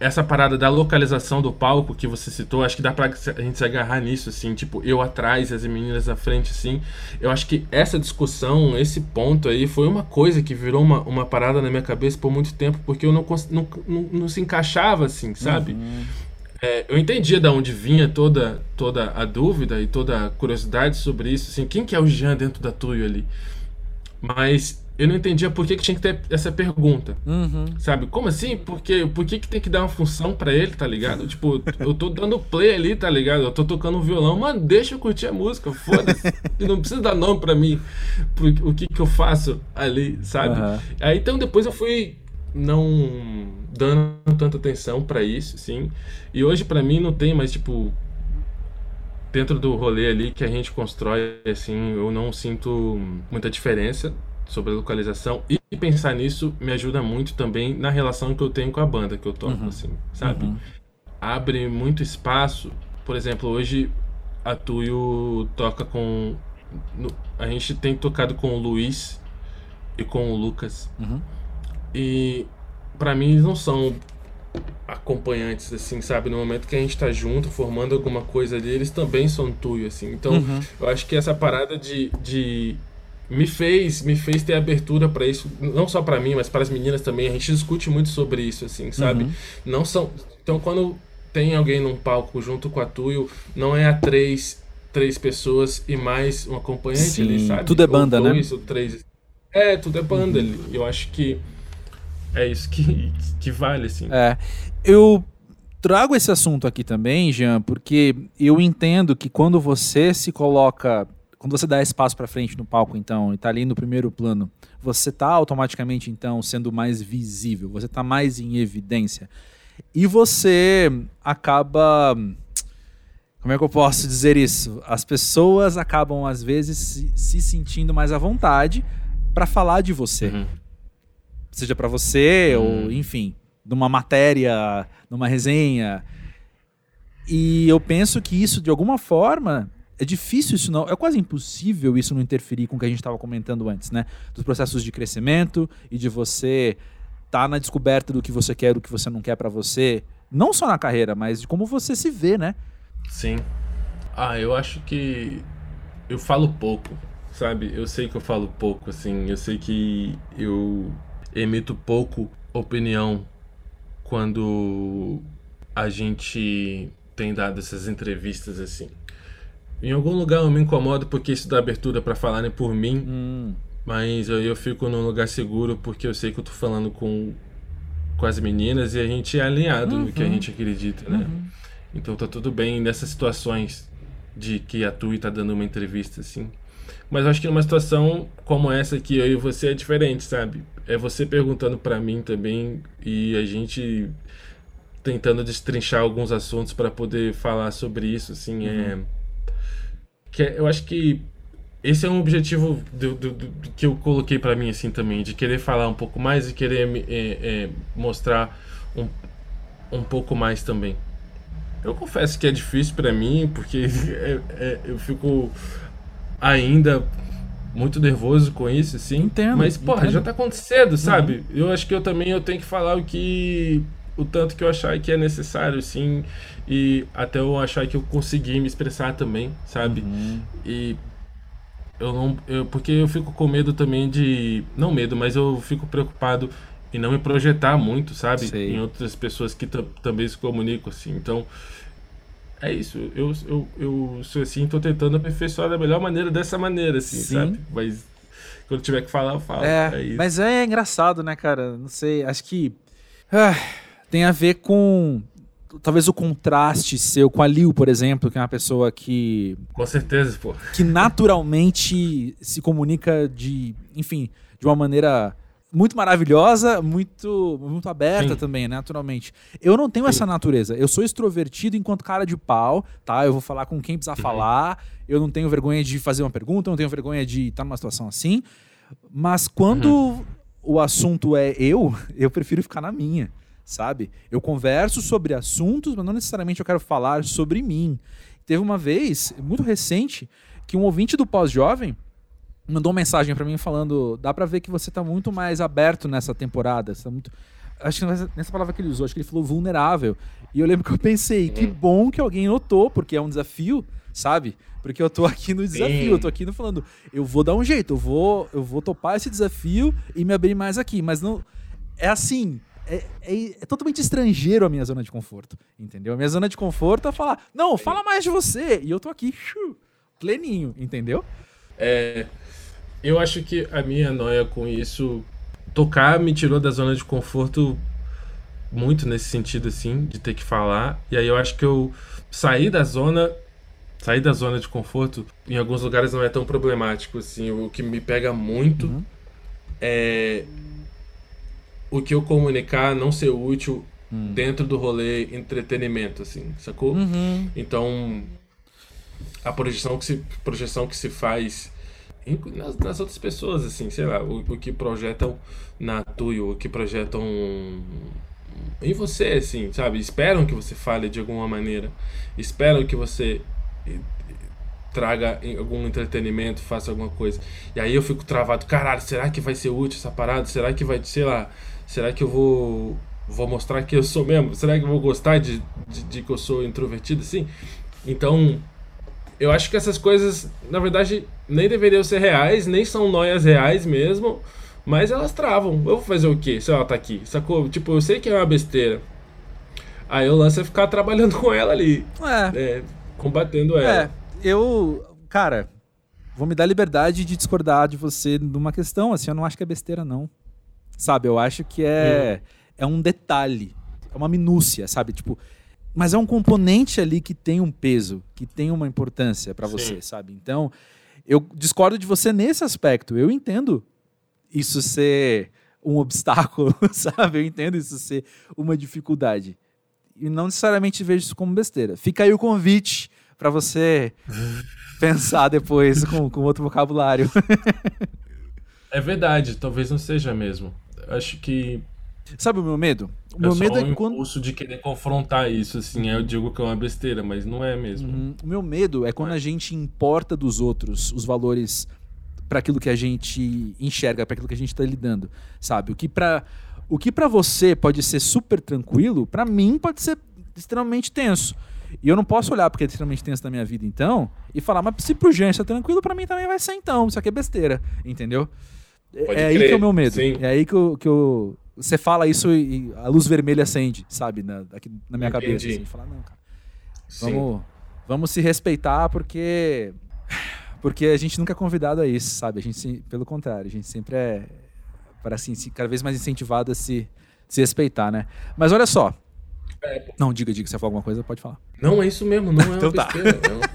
essa parada da localização do palco que você citou, acho que dá pra a gente se agarrar nisso, assim, tipo, eu atrás e as meninas à frente, assim. Eu acho que essa discussão, esse ponto aí, foi uma coisa que virou uma, uma parada na minha cabeça por muito tempo, porque eu não, não, não, não se encaixava, assim, sabe? Uhum. É, eu entendia de onde vinha toda, toda a dúvida e toda a curiosidade sobre isso, assim, quem que é o Jean dentro da Tuyo ali? Mas eu não entendia por que, que tinha que ter essa pergunta. Uhum. Sabe? Como assim? Por, quê? por que, que tem que dar uma função para ele, tá ligado? Tipo, eu tô dando play ali, tá ligado? Eu tô tocando um violão, mano, deixa eu curtir a música, foda-se. *laughs* não precisa dar nome para mim, pro, o que que eu faço ali, sabe? Uhum. Aí então depois eu fui não dando tanta atenção para isso, assim. E hoje para mim não tem mais, tipo, dentro do rolê ali que a gente constrói, assim, eu não sinto muita diferença sobre a localização e pensar nisso me ajuda muito também na relação que eu tenho com a banda que eu toco, uhum. assim, sabe? Uhum. Abre muito espaço. Por exemplo, hoje a Tuyo toca com. A gente tem tocado com o Luiz e com o Lucas. Uhum. E para mim eles não são acompanhantes, assim, sabe? No momento que a gente tá junto, formando alguma coisa ali, eles também são Tuyo, assim. Então, uhum. eu acho que essa parada de, de me fez me fez ter abertura para isso não só para mim mas para as meninas também. A gente discute muito sobre isso assim sabe? Uhum. não são então quando tem alguém num palco junto com a Tuyo não é a três três pessoas e mais um acompanhante Sim, ali sabe? tudo é banda ou né? dois, ou três. É tudo é banda uhum. ali. Eu acho que é isso que que vale assim. É. Eu trago esse assunto aqui também Jean porque eu entendo que quando você se coloca quando você dá espaço para frente no palco, então, e está ali no primeiro plano, você está automaticamente, então, sendo mais visível, você está mais em evidência. E você acaba. Como é que eu posso dizer isso? As pessoas acabam, às vezes, se, se sentindo mais à vontade para falar de você. Uhum. Seja para você, uhum. ou, enfim, numa matéria, numa resenha. E eu penso que isso, de alguma forma, é difícil isso não, é quase impossível isso não interferir com o que a gente estava comentando antes, né? Dos processos de crescimento e de você estar tá na descoberta do que você quer, do que você não quer para você, não só na carreira, mas de como você se vê, né? Sim. Ah, eu acho que eu falo pouco, sabe? Eu sei que eu falo pouco, assim, eu sei que eu emito pouco opinião quando a gente tem dado essas entrevistas assim. Em algum lugar eu me incomodo porque isso dá abertura para falarem por mim, hum. mas eu, eu fico num lugar seguro porque eu sei que eu tô falando com, com as meninas e a gente é alinhado uhum. no que a uhum. gente acredita, né? Uhum. Então tá tudo bem nessas situações de que a Tui tá dando uma entrevista assim. Mas eu acho que numa situação como essa aqui, eu e você é diferente, sabe? É você perguntando para mim também e a gente tentando destrinchar alguns assuntos para poder falar sobre isso, assim, é uhum. é que é, eu acho que esse é um objetivo do, do, do que eu coloquei para mim assim também, de querer falar um pouco mais e querer é, é, mostrar um, um pouco mais também. Eu confesso que é difícil para mim, porque *laughs* é, é, eu fico ainda muito nervoso com isso, assim. Entendo. Mas, porra, entendo. já tá acontecendo, sabe? Uhum. Eu acho que eu também eu tenho que falar o que. O tanto que eu achar que é necessário, sim e até eu achar que eu consegui me expressar também, sabe? Uhum. E eu não. Eu, porque eu fico com medo também de. Não medo, mas eu fico preocupado em não me projetar muito, sabe? Sei. Em outras pessoas que também se comunicam assim. Então. É isso, eu, eu, eu sou assim, tô tentando aperfeiçoar da melhor maneira dessa maneira, assim, Sim. sabe? Mas quando tiver que falar, eu falo. É, é mas é engraçado, né, cara? Não sei, acho que ah, tem a ver com talvez o contraste seu com a Liu, por exemplo, que é uma pessoa que. Com certeza, pô. Que naturalmente se comunica de, enfim, de uma maneira muito maravilhosa, muito muito aberta Sim. também, né, naturalmente. Eu não tenho Sim. essa natureza. Eu sou extrovertido enquanto cara de pau, tá? Eu vou falar com quem precisar uhum. falar. Eu não tenho vergonha de fazer uma pergunta, eu não tenho vergonha de estar numa situação assim. Mas quando uhum. o assunto é eu, *laughs* eu prefiro ficar na minha sabe? Eu converso sobre assuntos, mas não necessariamente eu quero falar sobre mim. teve uma vez, muito recente, que um ouvinte do pós-jovem mandou uma mensagem para mim falando: dá para ver que você tá muito mais aberto nessa temporada. Você tá muito. Acho que nessa, palavra que ele usou, acho que ele falou vulnerável. E eu lembro que eu pensei, que bom que alguém notou, porque é um desafio, sabe? Porque eu tô aqui no desafio, eu tô aqui no falando, eu vou dar um jeito, eu vou, eu vou topar esse desafio e me abrir mais aqui. Mas não. É assim. É, é- é totalmente estrangeiro a minha zona de conforto, entendeu? A minha zona de conforto é falar, não, fala mais de você. E eu tô aqui, chu, pleninho, entendeu? É, eu acho que a minha noia com isso, tocar me tirou da zona de conforto muito nesse sentido, assim, de ter que falar. E aí eu acho que eu saí da zona. Sair da zona de conforto em alguns lugares não é tão problemático assim. O que me pega muito Uhum. é o que eu comunicar não ser útil Hum. dentro do rolê entretenimento, assim, sacou? Uhum. Então, a projeção que se, projeção que se faz nas, nas outras pessoas, assim, sei lá, o, o que projetam na Tuyo, o que projetam em você, assim, sabe? Esperam que você fale de alguma maneira, esperam que você traga algum entretenimento, faça alguma coisa. E aí eu fico travado, caralho, será que vai ser útil essa parada? Será que vai, sei lá, será que eu vou vou mostrar que eu sou mesmo? Será que eu vou gostar de, de, de que eu sou introvertido assim? Então, eu acho que essas coisas, na verdade, nem deveriam ser reais, nem são noias reais mesmo, mas elas travam. Eu vou fazer o quê se ela tá aqui? Sacou? Tipo, eu sei que é uma besteira. Aí o lance é ficar trabalhando com ela ali, É, é, combatendo ela. É, eu, cara, vou me dar liberdade de discordar de você numa questão, assim, eu não acho que é besteira, não. Sabe, eu acho que é, é um detalhe, é uma minúcia, sabe? Tipo, mas é um componente ali que tem um peso, que tem uma importância pra você, sabe? Então, eu discordo de você nesse aspecto. Eu entendo isso ser um obstáculo, *laughs* sabe? Eu entendo isso ser uma dificuldade. E não necessariamente vejo isso como besteira. Fica aí o convite pra você *laughs* pensar depois com, com outro vocabulário. *laughs* É verdade, talvez não seja mesmo. Acho que Sabe o meu medo? O é meu medo um é quando. impulso de querer confrontar isso, assim. Eu digo que é uma besteira, mas não é mesmo. Uhum. O meu medo é quando a gente importa dos outros os valores para aquilo que a gente enxerga, para aquilo que a gente tá lidando, sabe? O que para o que para você pode ser super tranquilo, para mim pode ser extremamente tenso. E eu não posso olhar porque é extremamente tenso na minha vida então e falar, mas se pro Jean isso é tranquilo, para mim também vai ser então. Isso aqui é besteira, entendeu? É- Pode é aí crer, que é o meu medo. sim. É aí que eu, que eu você fala isso e a luz vermelha acende, sabe, na, aqui na minha cabeça, Entendi. assim, falar, não, cara. Sim. Vamos, vamos se respeitar porque porque a gente nunca é convidado a isso, sabe? A gente, pelo contrário, a gente sempre é para assim, cada vez mais incentivado a se, se respeitar, né? Mas olha só. É. Não, diga, diga, se você falar alguma coisa, pode falar. Não, é isso mesmo, não é *laughs* Então tá. besteira. é uma-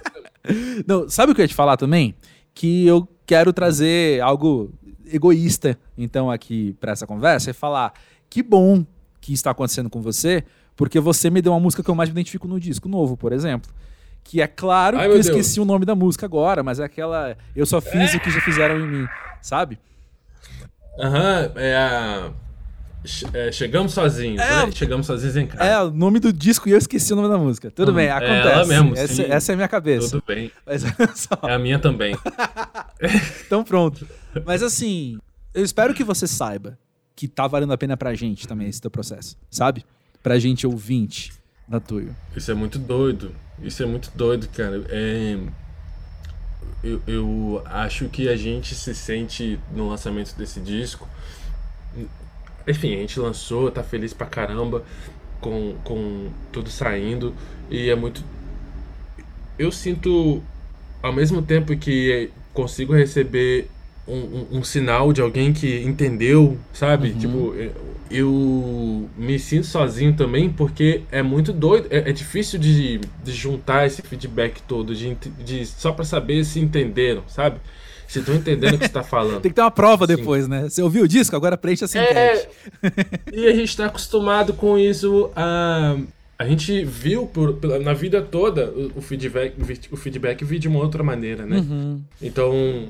*laughs* Não, sabe o que eu ia te falar também? Que eu quero trazer algo egoísta, então, aqui pra essa conversa e falar que bom que está acontecendo com você, porque você me deu uma música que eu mais me identifico no disco novo, por exemplo. Que é claro Ai, que eu meu esqueci o nome da música agora, mas é aquela. Eu só fiz o que já fizeram em mim, sabe? Aham, é a. É, chegamos sozinhos, É. né? Chegamos sozinhos em casa. É o nome do disco e eu esqueci o nome da música. Tudo bem, é acontece. ela mesmo, essa, sim. essa é a minha cabeça. Tudo bem. Mas só. É a minha também. *laughs* Então pronto. Mas assim, eu espero que você saiba que tá valendo a pena pra gente também esse teu processo, sabe? Pra gente ouvinte da Tuyo. Isso é muito doido. Isso é muito doido, cara. É, Eu, eu acho que a gente se sente no lançamento desse disco. Enfim, a gente lançou, tá feliz pra caramba com, com tudo saindo. E é muito. Eu sinto, ao mesmo tempo que consigo receber um, um- um sinal de alguém que entendeu, sabe? Uhum. Tipo, eu, eu me sinto sozinho também porque é muito doido. É, é difícil de, de juntar esse feedback todo, de, de, só pra saber se entenderam, sabe? Se estão entendendo o que você tá *laughs* falando. Tem que ter uma prova Sim. depois, né? Você ouviu o disco? Agora preencha essa. É, e a gente tá acostumado com isso. A, a gente viu por, pela- na vida toda o, o feedback, o feedback vir de uma outra maneira, né? Uhum. Então,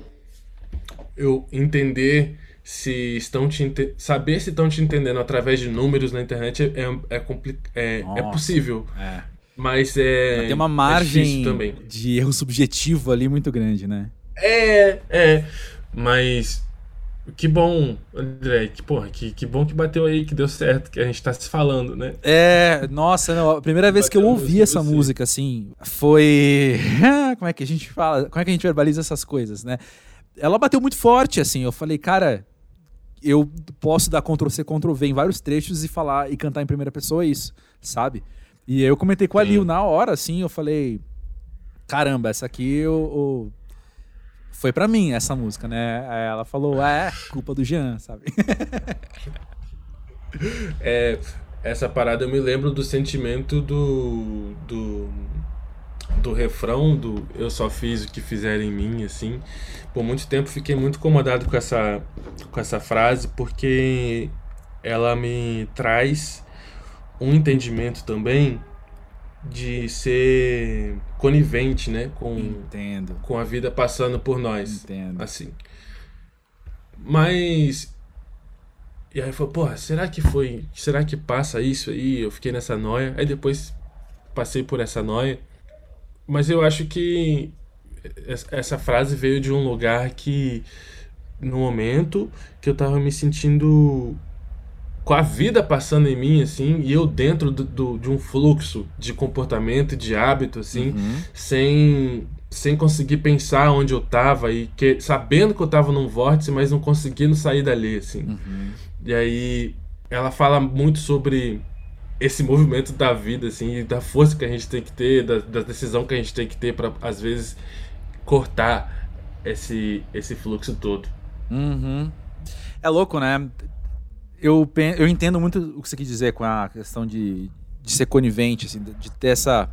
eu entender se estão te ente- saber se estão te entendendo através de números na internet é, é, compli- é, é Nossa. possível. É. Mas é. Tem uma é margem também. de erro subjetivo ali muito grande, né? É, é. Mas que bom, André. Que, porra, que, que bom que bateu aí, que deu certo, que a gente tá se falando, né? É, nossa, não, a primeira vez que eu ouvi essa música, assim, foi. *laughs* Como é que a gente fala? Como é que a gente verbaliza essas coisas, né? Ela bateu muito forte, assim. Eu falei, cara, eu posso dar Ctrl C, Ctrl V em vários trechos e falar e cantar em primeira pessoa isso, sabe? E eu comentei com a Sim. Lil na hora, assim, eu falei, caramba, essa aqui eu, eu- foi pra mim essa música, né? Aí ela falou, é, culpa do Jean, sabe? *laughs* É, essa parada eu me lembro do sentimento do. do. Do refrão do Eu só fiz o que fizeram em mim, assim. Por muito tempo fiquei muito incomodado com essa, com essa frase, porque ela me traz um entendimento também de ser conivente, né? Com, Entendo, com a vida passando por nós. entendo. Assim. Mas. E aí foi, porra, será que foi. Será que passa isso aí? Eu fiquei nessa noia. Aí depois passei por essa noia. Mas eu acho que es- essa frase veio de um lugar que. No momento que eu tava me sentindo com a vida passando em mim, assim, e eu dentro do, do- de um fluxo de comportamento, de hábito, assim, Uhum. sem, sem conseguir pensar onde eu tava e que, sabendo que eu tava num vórtice, mas não conseguindo sair dali, assim. Uhum. E aí ela fala muito sobre esse movimento da vida, assim, da força que a gente tem que ter, da, da decisão que a gente tem que ter para às vezes cortar esse, esse fluxo todo. Uhum. É louco, né? Eu, eu entendo muito o que você quis dizer com a questão de, de ser conivente, assim, de ter essa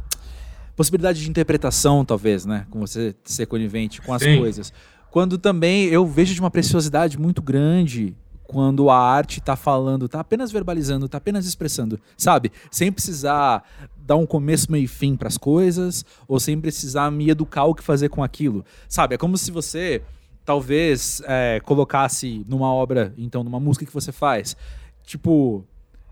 possibilidade de interpretação, talvez, né? Com você ser conivente com as Sim. coisas. Quando também eu vejo de uma preciosidade muito grande quando a arte tá falando, tá apenas verbalizando, tá apenas expressando, sabe? Sem precisar dar um começo, meio e fim pras coisas, ou sem precisar me educar o que fazer com aquilo, sabe? É como se você talvez é, colocasse numa obra, então, numa música que você faz, tipo,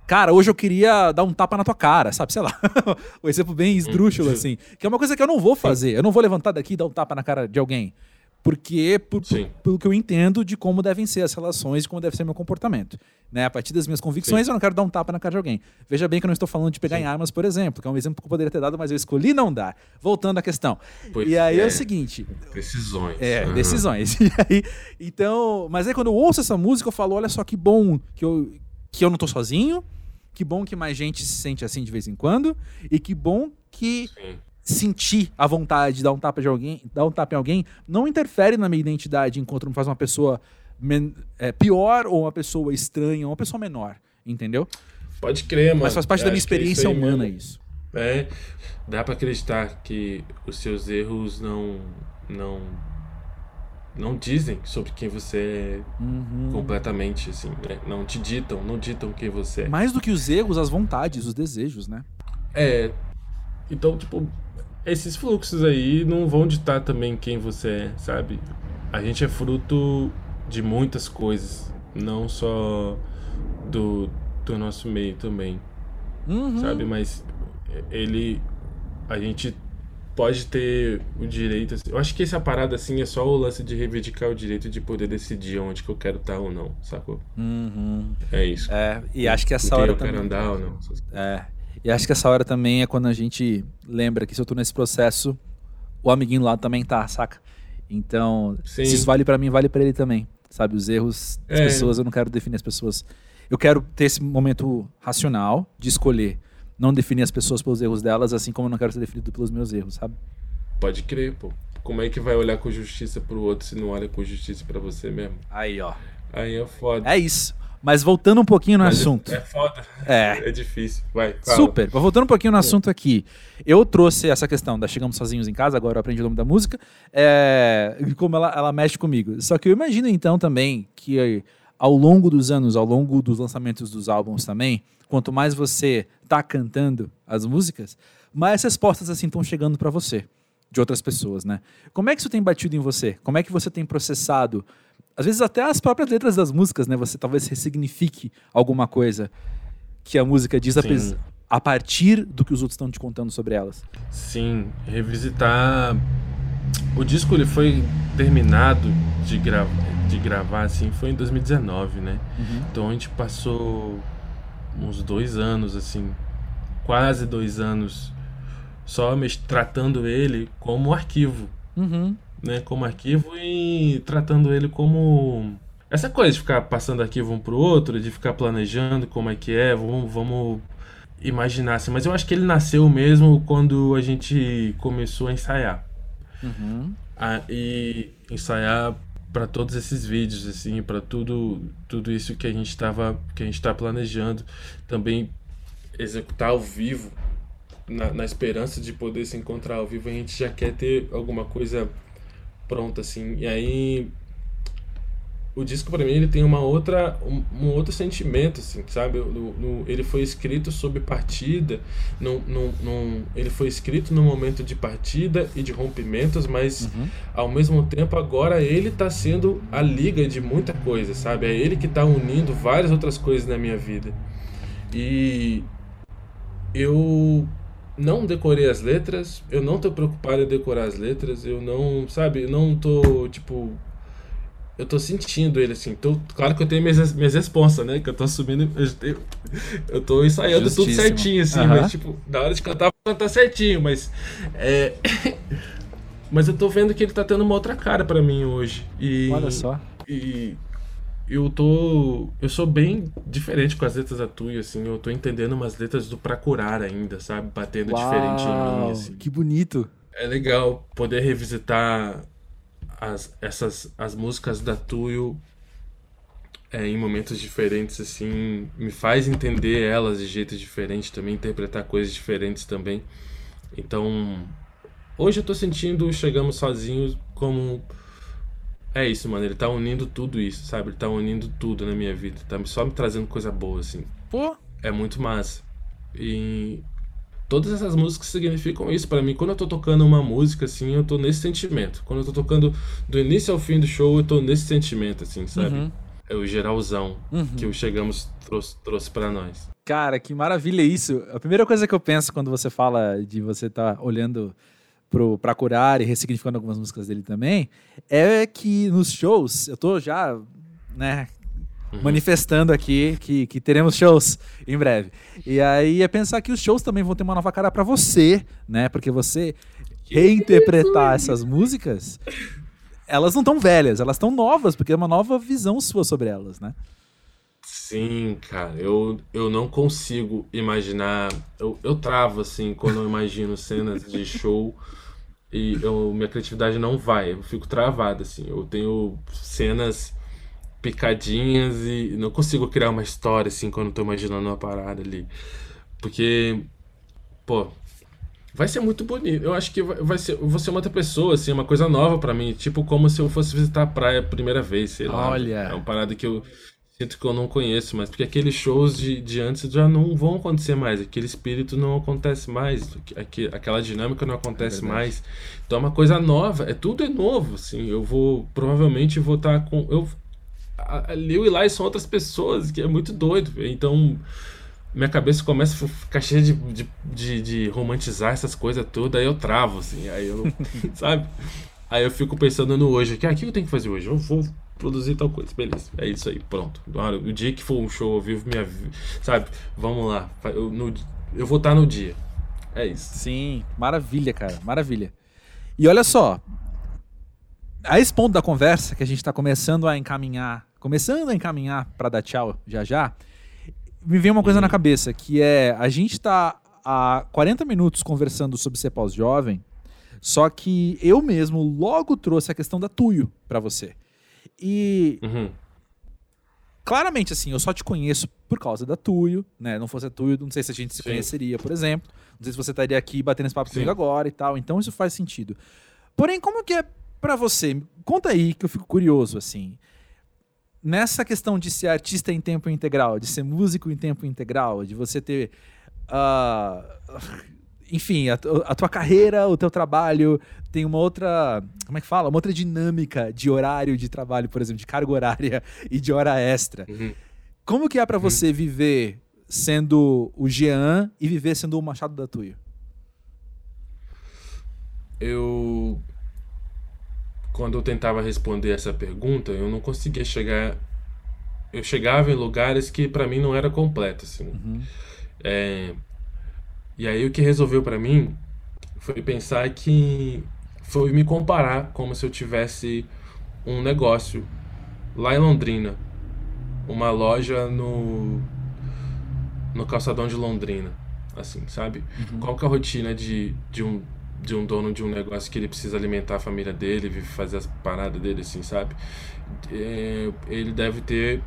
cara, hoje eu queria dar um tapa na tua cara, sabe? Sei lá. *laughs* um exemplo bem esdrúxulo, assim. Que é uma coisa que eu não vou fazer. Eu não vou levantar daqui e dar um tapa na cara de alguém. Porque, por, por- Sim. pelo que eu entendo de como devem ser as relações e como deve ser meu comportamento. Né? A partir das minhas convicções, eu não quero dar um tapa na cara de alguém. Veja bem que eu não estou falando de pegar em armas, por exemplo, que é um exemplo que eu poderia ter dado, mas eu escolhi não dar. Voltando à questão. Pois e aí é. é. o seguinte: Decisões. é, Aham. decisões. *laughs* E aí, então, mas aí quando eu ouço essa música, eu falo, olha só que bom que eu, que eu não tô sozinho, que bom que mais gente se sente assim de vez em quando, e que bom que Sim. Sentir a vontade de dar um tapa de alguém, dar um tapa em alguém, não interfere na minha identidade enquanto me faz uma pessoa men- é, pior ou uma pessoa estranha, ou uma pessoa menor, entendeu? Pode crer, mano. Mas faz parte da Eu minha acho que é isso experiência humana mesmo. isso. É, dá pra acreditar que os seus erros não não não dizem sobre quem você é Uhum. completamente assim, né? Não te ditam, não ditam quem você é. Mais do que os erros, as vontades, os desejos, né? É. Então, tipo, esses fluxos aí não vão ditar também quem você é, sabe? A gente é fruto de muitas coisas, não só do, do nosso meio também. Uhum. sabe? Mas ele. A gente pode ter o direito. assim- Eu acho que essa parada assim é só o lance de reivindicar o direito de poder decidir onde que eu quero estar ou não, sacou? Uhum. É isso. É, e acho que essa hora eu quero também. andar ou não. É. E acho que essa hora também é quando a gente lembra que se eu tô nesse processo, o amiguinho lá também tá, saca? Então, Sim. se isso vale pra mim, vale pra ele também. Sabe? Os erros das É. pessoas, eu não quero definir as pessoas. Eu quero ter esse momento racional de escolher não definir as pessoas pelos erros delas, assim como eu não quero ser definido pelos meus erros, sabe? Pode crer, pô. Como é que vai olhar com justiça pro outro se não olha com justiça pra você mesmo? Aí, ó. Aí é foda. É isso. Mas voltando um pouquinho no Mas é- assunto. É, foda. É. É difícil. Vai, fala. Super. Mas Voltando um pouquinho no assunto aqui. Eu trouxe essa questão da Chegamos Sozinhos em Casa, agora eu aprendi o nome da música, é, e como ela, ela mexe comigo. Só que eu imagino então também que ao longo dos anos, ao longo dos lançamentos dos álbuns também, quanto mais você tá cantando as músicas, mais respostas assim estão chegando para você, de outras pessoas, né? Como é que isso tem batido em você? Como é que você tem processado? Às vezes até as próprias letras das músicas, né? Você talvez ressignifique alguma coisa que a música diz, Sim. a partir do que os outros estão te contando sobre elas. Sim, revisitar. O disco ele foi terminado de, gra... de gravar assim foi em 2019, né? Uhum. Então a gente passou uns dois anos assim, quase dois anos só tratando ele como arquivo, uhum. Né? Como arquivo e tratando ele como essa coisa de ficar passando arquivo um pro outro, de ficar planejando como é que é, vamos, vamos imaginar assim. Mas eu acho que ele nasceu mesmo quando a gente começou a ensaiar. Uhum. Ah, e ensaiar para todos esses vídeos assim, para tudo tudo isso que a gente estava que a gente está planejando, também executar ao vivo na, na, esperança de poder se encontrar ao vivo, a gente já quer ter alguma coisa pronta assim. E aí o disco para mim ele tem uma outra um, um, outro sentimento assim sabe no, no, ele foi escrito sob partida no, no, ele foi escrito no momento de partida e de rompimentos mas uhum. ao mesmo tempo agora ele está sendo a liga de muita coisa sabe é ele que está unindo várias outras coisas na minha vida e eu não decorei as letras, eu não tô preocupado em decorar as letras, eu não, sabe, eu não tô, tipo, eu tô sentindo ele assim. Tô, claro que eu tenho minhas, minhas responsas, né? Que eu tô assumindo. Eu, eu tô ensaiando tudo certinho, assim, uhum. mas tipo, na hora de cantar, vou cantar certinho, mas. É, *coughs* mas eu tô vendo que ele tá tendo uma outra cara para mim hoje. E, Olha só. E eu tô. Eu sou bem diferente com as letras da Tui, assim. Eu tô entendendo umas letras do Pra Curar ainda, sabe? Batendo Uau, diferente em mim, assim. Que bonito. É legal poder revisitar as, essas as músicas da Tuyo é, em momentos diferentes assim me faz entender elas de jeitos diferentes também interpretar coisas diferentes também então hoje eu tô sentindo chegamos sozinhos como é isso mano ele tá unindo tudo isso sabe ele tá unindo tudo na minha vida tá só me trazendo coisa boa assim pô é muito massa e todas essas músicas significam isso para mim. Quando eu tô tocando uma música, assim, eu tô nesse sentimento. Quando eu tô tocando do início ao fim do show, eu tô nesse sentimento, assim, sabe? Uhum. É o geralzão uhum. que o Chegamos trouxe, trouxe para nós. Cara, que maravilha isso. A primeira coisa que eu penso quando você fala de você tá olhando pro, pra curar e ressignificando algumas músicas dele também, é que nos shows, eu tô já, né, uhum. manifestando aqui que, que teremos shows em breve. E aí é pensar que os shows também vão ter uma nova cara para você, né? Porque você reinterpretar essas músicas, elas não estão velhas, elas estão novas, porque é uma nova visão sua sobre elas, né? Sim, cara, eu, eu não consigo imaginar. Eu, eu travo, assim, quando eu imagino cenas de show e eu, minha criatividade não vai, eu fico travado, assim. Eu tenho cenas picadinhas e não consigo criar uma história assim quando eu tô imaginando uma parada ali. Porque, pô, vai ser muito bonito. Eu acho que vai ser, vou ser uma outra pessoa, assim, uma coisa nova para mim. Tipo, como se eu fosse visitar a praia a primeira vez, sei lá. Olha. É uma parada que eu sinto que eu não conheço mais. Porque aqueles shows de, de antes já não vão acontecer mais. Aquele espírito não acontece mais. Aquela dinâmica não acontece é mais. Então é uma coisa nova. É tudo é novo, assim. Eu vou, provavelmente, vou estar tá com. Eu, a Liu e Lai são outras pessoas, que é muito doido. Então, minha cabeça começa a ficar cheia de, de, de, de romantizar essas coisas todas, aí eu travo, assim, aí eu, *laughs* sabe? Aí eu fico pensando no hoje, que ah, o que eu tenho que fazer hoje? Eu vou produzir tal coisa, beleza, é isso aí, pronto. O dia que for um show ao vivo, minha sabe? Vamos lá, eu, no, eu vou estar no dia. É isso. Sim, maravilha, cara, maravilha. E olha só, a esse ponto da conversa que a gente está começando a encaminhar começando a encaminhar para dar tchau já já, me veio uma coisa na uhum. cabeça, que é a gente está há 40 minutos conversando sobre ser pós-jovem, só que eu mesmo logo trouxe a questão da Tuyo para você. E uhum. claramente assim, eu só te conheço por causa da Tuyo, né? Não fosse a Tuyo, não sei se a gente se Sim. conheceria, por exemplo. Não sei se você estaria aqui batendo esse papo Sim. comigo agora e tal. Então isso faz sentido. Porém, como que é para você? Conta aí que eu fico curioso assim nessa questão de ser artista em tempo integral, de ser músico em tempo integral, de você ter. Uh, enfim, a, a, tua carreira, o teu trabalho tem uma outra. Como é que fala? Uma outra dinâmica de horário de trabalho, por exemplo, de carga horária *laughs* e de hora extra. Uhum. Como que é para uhum. você viver sendo o Jean e viver sendo o Machado da Tuia? Eu quando eu tentava responder essa pergunta, eu não conseguia chegar eu chegava em lugares que para mim não era completo assim. Uhum. É, e aí o que resolveu para mim foi pensar que foi me comparar como se eu tivesse um negócio lá em Londrina, uma loja no no calçadão de Londrina, assim, sabe? Uhum. Qual que é a rotina de, de um de um dono de um negócio que ele precisa alimentar a família dele, fazer as paradas dele, assim, sabe? É, ele deve ter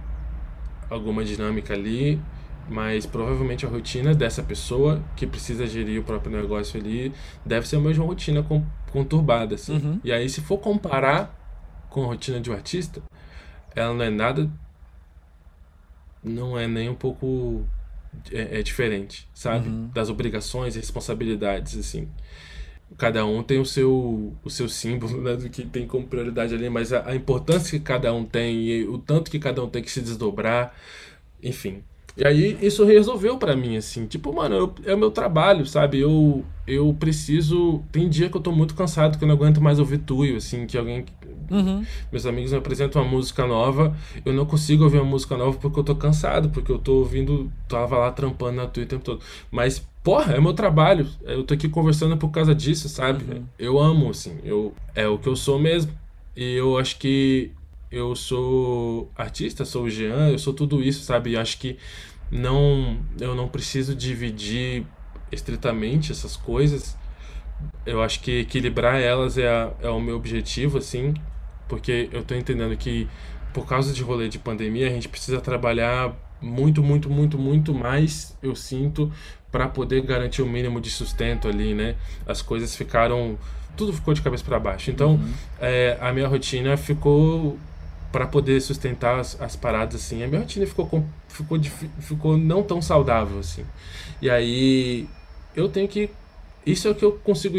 alguma dinâmica ali, mas provavelmente a rotina dessa pessoa que precisa gerir o próprio negócio ali deve ser a mesma rotina conturbada, assim. Uhum. E aí, se for comparar com a rotina de um artista, ela não é nada. Não é nem um pouco. É, é diferente, sabe? Uhum. Das obrigações e responsabilidades, assim. Cada um tem o seu, o seu símbolo, né, do que tem como prioridade ali, mas a, a importância que cada um tem e o tanto que cada um tem que se desdobrar, enfim. E aí isso resolveu para mim, assim, tipo, mano, eu, é o meu trabalho, sabe? Eu, eu preciso. Tem dia que eu tô muito cansado, que eu não aguento mais ouvir tuyo, assim, que alguém. Uhum. Meus amigos me apresentam uma música nova, eu não consigo ouvir uma música nova porque eu tô cansado, porque eu tô ouvindo. Tava lá trampando na tuya o tempo todo. Mas, porra, é meu trabalho. Eu tô aqui conversando por causa disso, sabe? Uhum. Eu amo, assim, eu, é o que eu sou mesmo. E eu acho que eu sou artista, sou o Jean, eu sou tudo isso, sabe? Acho que não eu não preciso dividir estritamente essas coisas. Eu acho que equilibrar elas é, a, é o meu objetivo, assim, porque eu tô entendendo que por causa de rolê de pandemia a gente precisa trabalhar muito, muito, muito, muito mais, eu sinto, para poder garantir o mínimo de sustento ali, né? As coisas ficaram. Tudo ficou de cabeça para baixo. Então, uhum. é, a minha rotina ficou para poder sustentar as, as, paradas assim. A minha rotina ficou ficou ficou não tão saudável assim. E aí eu tenho que isso é o que eu consigo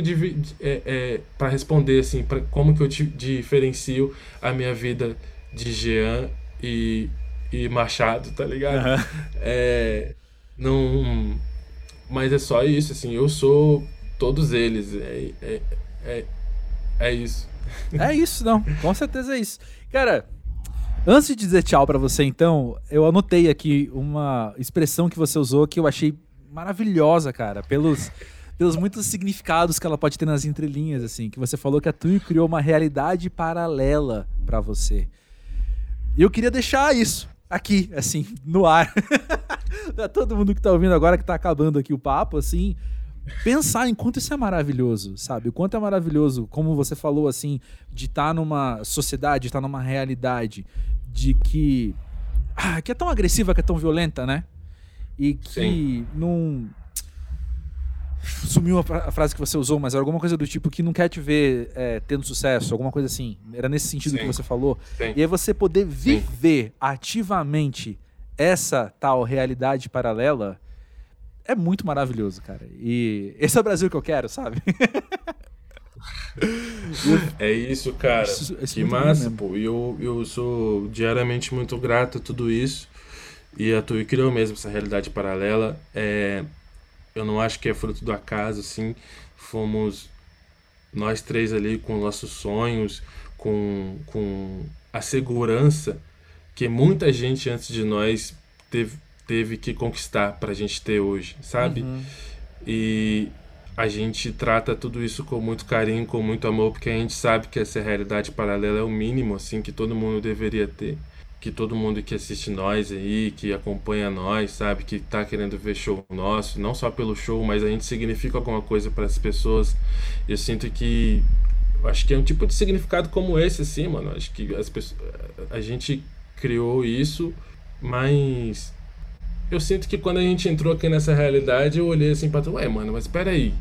é, é, para responder assim, para como que eu diferencio a minha vida de Jean e, e Machado, tá ligado? Uhum. É, não, mas é só isso assim. Eu sou todos eles. É, é, é, é isso. É isso, não. Com certeza é isso. Cara, Antes de dizer tchau para você, então, eu anotei aqui uma expressão que você usou que eu achei maravilhosa, cara, pelos, pelos muitos significados que ela pode ter nas entrelinhas, assim, que você falou que a Tui criou uma realidade paralela para você. E eu queria deixar isso aqui, assim, no ar. *laughs* pra todo mundo que tá ouvindo agora, que tá acabando aqui o papo, assim, pensar em quanto isso é maravilhoso, sabe? O quanto é maravilhoso, como você falou, assim, de estar tá numa sociedade, de estar tá numa realidade de que. Ah, que é tão agressiva, que é tão violenta, né? E que Sim. não. Sumiu a frase que você usou, mas era alguma coisa do tipo que não quer te ver é, tendo sucesso, alguma coisa assim. Era nesse sentido Sim. que você falou. Sim. E aí você poder viver ativamente essa tal realidade paralela é muito maravilhoso, cara. E esse é o Brasil que eu quero, sabe? *laughs* é isso, cara. Isso, isso que massa, pô. E eu, eu sou diariamente muito grato a tudo isso. E a Tui criou mesmo essa realidade paralela. É, eu não acho que é fruto do acaso, assim. Fomos nós três ali com nossos sonhos, com, com a segurança que muita gente antes de nós teve, teve que conquistar pra gente ter hoje, sabe? Uhum. E a gente trata tudo isso com muito carinho, com muito amor, porque a gente sabe que essa realidade paralela é o mínimo, assim, que todo mundo deveria ter. Que todo mundo que assiste nós aí, que acompanha nós, sabe, que tá querendo ver show nosso, não só pelo show, mas a gente significa alguma coisa para as pessoas. Eu sinto que acho que é um tipo de significado como esse, assim, mano. Acho que as pessoas, a gente criou isso, mas eu sinto que quando a gente entrou aqui nessa realidade, eu olhei assim tu, ué, mano, mas peraí.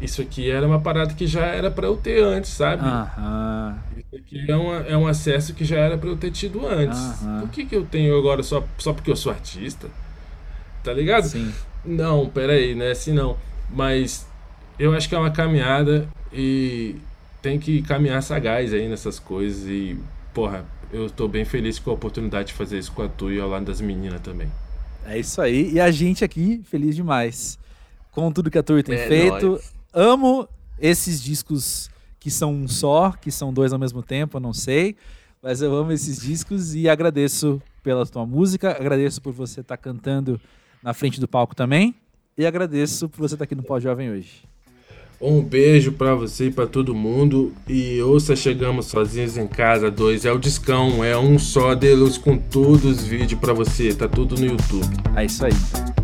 Isso aqui era uma parada que já era para eu ter antes, sabe? Aham. Isso aqui é, uma, é um acesso que já era para eu ter tido antes. Aham. Por que, que eu tenho agora só, só porque eu sou artista? Tá ligado? Sim. Não, peraí, né? Assim não. Mas eu acho que é uma caminhada e tem que caminhar sagaz aí nessas coisas e, porra, eu estou bem feliz com a oportunidade de fazer isso com a Tu e ao lado das meninas também. É isso aí. E a gente aqui, feliz demais com tudo que a Tour tem É feito. nóis. Amo esses discos que são um só, que são dois ao mesmo tempo, eu não sei. Mas eu amo esses discos e agradeço pela tua música, agradeço por você estar cantando na frente do palco também. E agradeço por você estar aqui no Pó Jovem hoje. Um beijo pra você e pra todo mundo. E ouça Chegamos Sozinhos em Casa 2. É o discão, é um só deles com todos os vídeos pra você. Tá tudo no YouTube. É isso aí.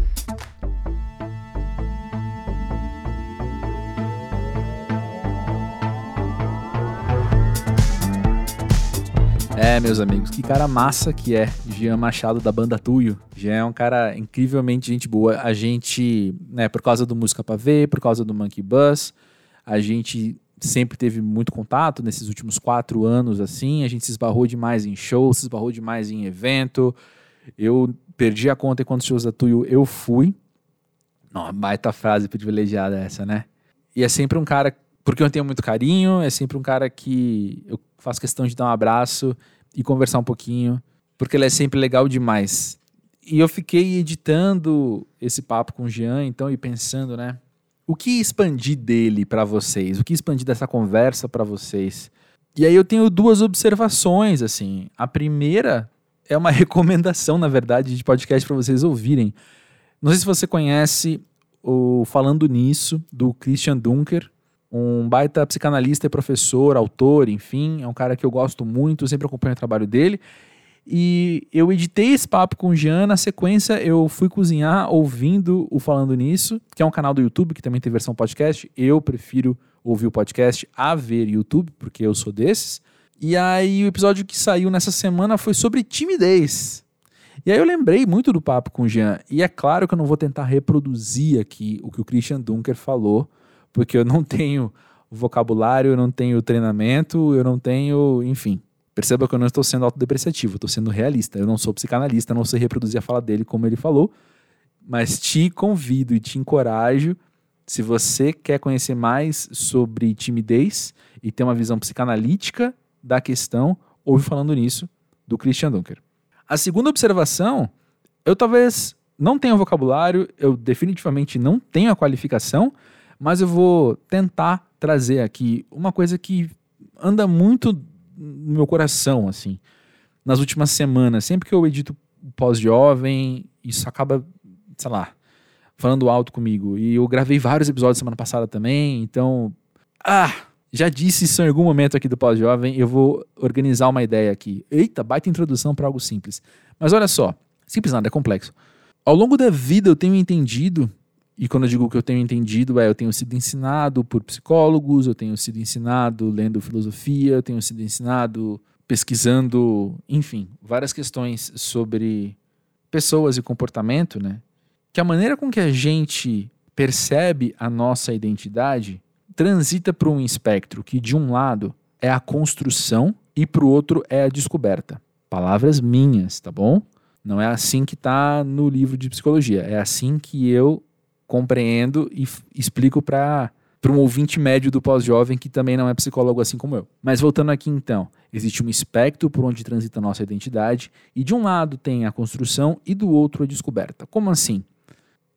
É, meus amigos, que cara massa que é Jean Machado da banda Tuyo. Jean é um cara incrivelmente gente boa. A gente, né, por causa do Música Pra Ver, por causa do Monkey Bus, a gente sempre teve muito contato nesses últimos quatro anos, assim. A gente se esbarrou demais em shows, se esbarrou demais em evento. Eu perdi a conta em quantos shows da Tuyo eu fui. Não, baita frase privilegiada essa, né? E é sempre um cara, porque eu tenho muito carinho, é sempre um cara que eu faço questão de dar um abraço e conversar um pouquinho, porque ele é sempre legal demais. E eu fiquei editando esse papo com o Jean, então, e pensando, né? O que expandir dele para vocês? O que expandir dessa conversa para vocês? E aí eu tenho duas observações, assim. A primeira é uma *laughs* recomendação, na verdade, de podcast para vocês ouvirem. Não sei se você conhece o Falando Nisso, do Christian Dunker, um baita psicanalista e professor, autor, enfim, é um cara que eu gosto muito, sempre acompanho o trabalho dele. E eu editei esse papo com o Jean, na sequência eu fui cozinhar ouvindo o Falando Nisso, que é um canal do YouTube que também tem versão podcast. Eu prefiro ouvir o podcast a ver YouTube, porque eu sou desses. E aí o episódio que saiu nessa semana foi sobre timidez. E aí eu lembrei muito do papo com o Jean. E é claro que eu não vou tentar reproduzir aqui o que o Christian Dunker falou, porque eu não tenho vocabulário, eu não tenho treinamento, eu não tenho, enfim. Perceba que eu não estou sendo autodepreciativo, estou sendo realista. Eu não sou psicanalista, não sei reproduzir a fala dele como ele falou, mas te convido e te encorajo, se você quer conhecer mais sobre timidez e ter uma visão psicanalítica da questão, ouve falando nisso do Christian Dunker. A segunda observação, eu talvez não tenha vocabulário, eu definitivamente não tenho a qualificação, mas eu vou tentar trazer aqui uma coisa que anda muito no meu coração, assim, nas últimas semanas. Sempre que eu edito pós-jovem, isso acaba, sei lá, falando alto comigo. E eu gravei vários episódios semana passada também, então. Ah! Já disse isso em algum momento aqui do pós-jovem, eu vou organizar uma ideia aqui. Eita, baita introdução para algo simples. Mas olha só, simples nada, é complexo. Ao longo da vida eu tenho entendido e quando eu digo que eu tenho entendido, é eu tenho sido ensinado por psicólogos, eu tenho sido ensinado lendo filosofia, eu tenho sido ensinado pesquisando, enfim, várias questões sobre pessoas e comportamento, né? Que a maneira com que a gente percebe a nossa identidade transita por um espectro que de um lado é a construção e para o outro é a descoberta. Palavras minhas, tá bom? Não é assim que está no livro de psicologia. É assim que eu compreendo e explico para para um ouvinte médio do pós-jovem que também não é psicólogo assim como eu. Mas voltando aqui então, existe um espectro por onde transita nossa identidade e de um lado tem a construção e do outro a descoberta. Como assim?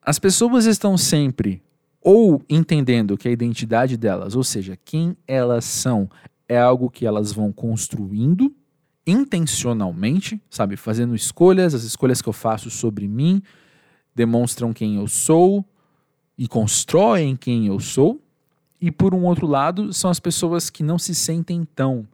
As pessoas estão sempre ou entendendo que a identidade delas, ou seja, quem elas são, é algo que elas vão construindo intencionalmente, sabe, fazendo escolhas, as escolhas que eu faço sobre mim demonstram quem eu sou, e constroem quem eu sou, e por um outro lado, são as pessoas que não se sentem tão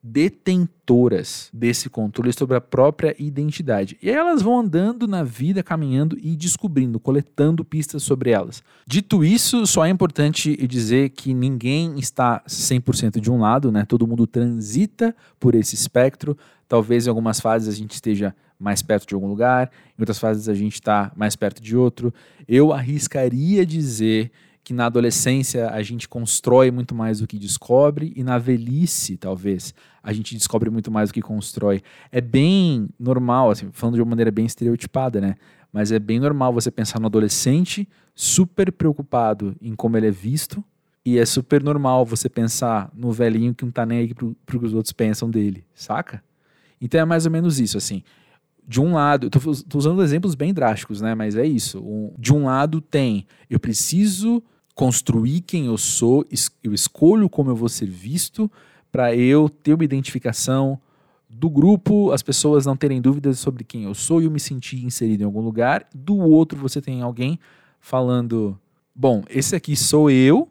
detentoras desse controle sobre a própria identidade. E aí elas vão andando na vida, caminhando e descobrindo, coletando pistas sobre elas. Dito isso, só é importante dizer que ninguém está 100% de um lado, né? Todo mundo transita por esse espectro. Talvez em algumas fases a gente esteja mais perto de algum lugar, em outras fases a gente está mais perto de outro. Eu arriscaria dizer que na adolescência a gente constrói muito mais do que descobre e na velhice, talvez, a gente descobre muito mais do que constrói. É bem normal, assim, falando de uma maneira bem estereotipada, né? Mas é bem normal você pensar no adolescente super preocupado em como ele é visto e é super normal você pensar no velhinho que não tá nem aí pro, pro que os outros pensam dele, saca? Então é mais ou menos isso, assim. De um lado, tô, usando exemplos bem drásticos, né? Mas é isso. Um, de um lado tem, eu preciso construir quem eu sou, es, eu escolho como eu vou ser visto para eu ter uma identificação do grupo, as pessoas não terem dúvidas sobre quem eu sou e eu me sentir inserido em algum lugar. Do outro, você tem alguém falando: bom, esse aqui sou eu,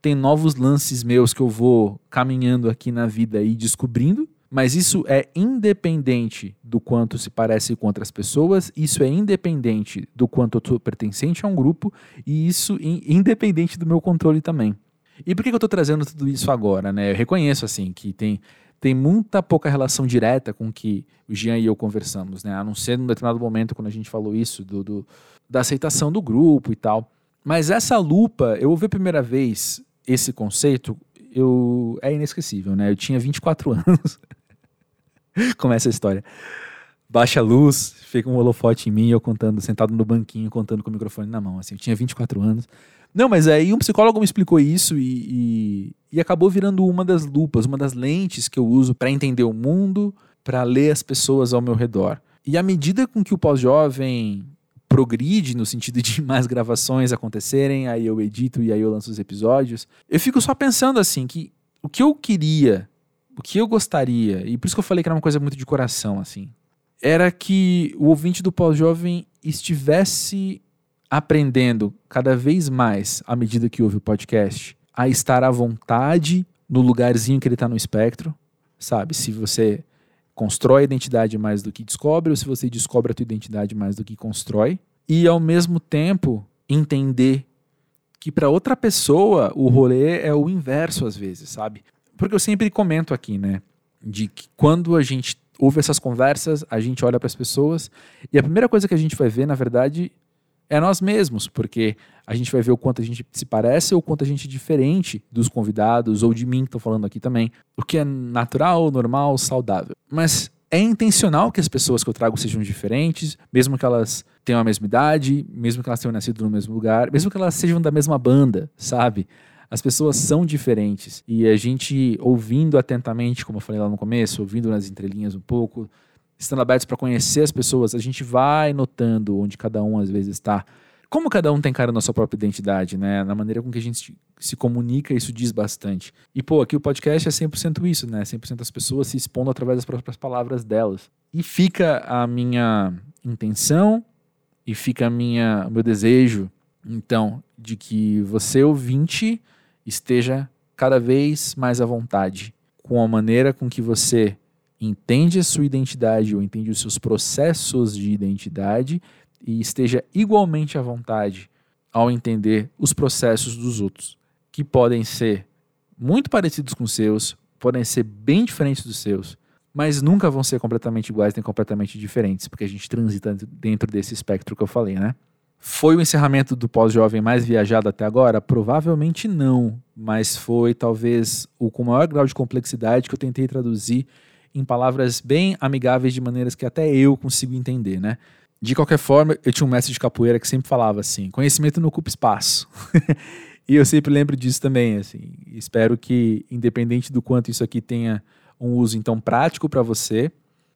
tem novos lances meus que eu vou caminhando aqui na vida e descobrindo, mas isso é independente do quanto se parece com outras pessoas, isso é independente do quanto eu sou pertencente a um grupo e isso independente do meu controle também. E por que eu estou trazendo tudo isso agora? Né? Eu reconheço assim que tem tem muita pouca relação direta com que o Jean e eu conversamos, né? A não ser num determinado momento quando a gente falou isso, do, do da aceitação do grupo e tal. Mas essa lupa, eu ouvi a primeira vez esse conceito, eu é inesquecível, né? Eu tinha 24 *laughs* anos. *laughs* Começa a história. Baixa a luz, fica um holofote em mim, eu contando, sentado no banquinho, contando com o microfone na mão. Assim, eu tinha 24 anos. Não, mas aí um psicólogo me explicou isso e, e, e acabou virando uma das lupas, uma das lentes que eu uso para entender o mundo, para ler as pessoas ao meu redor. E à medida com que o pós-jovem progride no sentido de *laughs* mais gravações acontecerem, aí eu edito e aí eu lanço os episódios, eu fico só pensando assim que o que eu queria, o que eu gostaria, e por isso que eu falei que era uma coisa muito de coração assim, era que o ouvinte do pós-jovem estivesse aprendendo cada vez mais, à medida que ouve o podcast, a estar à vontade no lugarzinho que ele está no espectro, sabe? Se você constrói a identidade mais do que descobre, ou se você descobre a tua identidade mais do que constrói, e ao mesmo tempo entender que para outra pessoa o rolê é o inverso às vezes, sabe? Porque eu sempre comento aqui, né, de que quando a gente ouve essas conversas, a gente olha para as pessoas e a primeira coisa que a gente vai ver, na verdade, é nós mesmos, porque a gente vai ver o quanto a gente se parece ou o quanto a gente é diferente dos convidados ou de mim que estou falando aqui também. O que é natural, normal, saudável. Mas é intencional que as pessoas que eu trago sejam diferentes, mesmo que elas tenham a mesma idade, mesmo que elas tenham nascido no mesmo lugar, mesmo que elas sejam da mesma banda, sabe? As pessoas são diferentes. E a gente, ouvindo atentamente, como eu falei lá no começo, ouvindo nas entrelinhas um pouco, estando abertos para conhecer as pessoas, a gente vai notando onde cada um às vezes está. Como cada um tem cara na sua própria identidade, né? Na maneira com que a gente se comunica, isso diz bastante. E, pô, aqui o podcast é 100% isso, né? 100% as pessoas se expondo através das próprias palavras delas. E fica a minha intenção e fica a minha, o meu desejo, então, de que você, ouvinte, esteja cada vez mais à vontade com a maneira com que você entende a sua identidade ou entende os seus processos de identidade e esteja igualmente à vontade ao entender os processos dos outros, que podem ser muito parecidos com os seus, podem ser bem diferentes dos seus, mas nunca vão ser completamente iguais nem completamente diferentes, porque a gente transita dentro desse espectro que eu falei, né? Foi o encerramento do pós-jovem mais viajado até agora? Provavelmente não, mas foi talvez o com maior grau de complexidade que eu tentei traduzir em palavras bem amigáveis de maneiras que até eu consigo entender, né? De qualquer forma, eu tinha um mestre de capoeira que sempre falava assim: conhecimento não ocupa espaço. *laughs* e eu sempre lembro disso também, assim. Espero que, independente do quanto isso aqui tenha um uso então prático para você,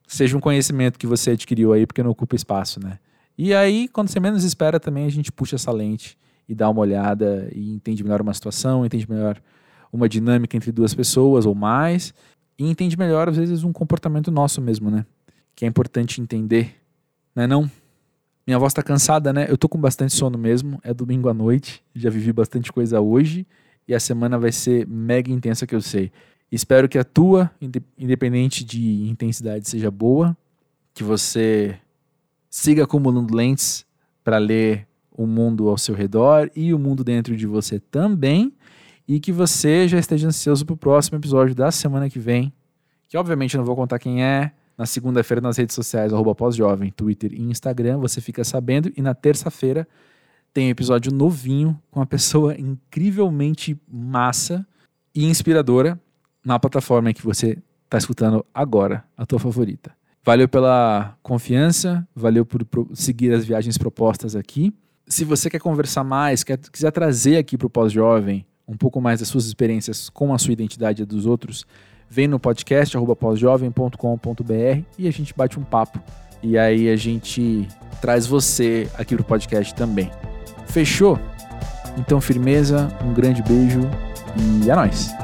seja um conhecimento que você adquiriu aí porque não ocupa espaço, né? E aí, quando você menos espera, também a gente puxa essa lente e dá uma olhada e entende melhor uma situação, entende melhor uma dinâmica entre duas pessoas ou mais, e entende melhor, às vezes, um comportamento nosso mesmo, né? Que é importante entender, né não? Minha voz tá cansada, né? Eu tô com bastante sono mesmo, é domingo à noite, já vivi bastante coisa hoje e a semana vai ser mega intensa que eu sei. Espero que a tua, independente de intensidade, seja boa, que você siga acumulando lentes para ler o mundo ao seu redor e o mundo dentro de você também e que você já esteja ansioso para o próximo episódio da semana que vem, que obviamente eu não vou contar quem é. Na segunda-feira nas redes sociais, pós-jovem, Twitter e Instagram, você fica sabendo. E na terça-feira tem um episódio novinho com uma pessoa incrivelmente massa e inspiradora na plataforma que você está escutando agora, a tua favorita. Valeu pela confiança, valeu por seguir as viagens propostas aqui. Se você quer conversar mais, quer, quiser trazer aqui para o pós-jovem um pouco mais das suas experiências com a sua identidade e dos outros, vem no podcast pós-jovem.com.br e a gente bate um papo E aí a gente traz você aqui pro podcast também. Fechou? Então, firmeza, um grande beijo e é nóis!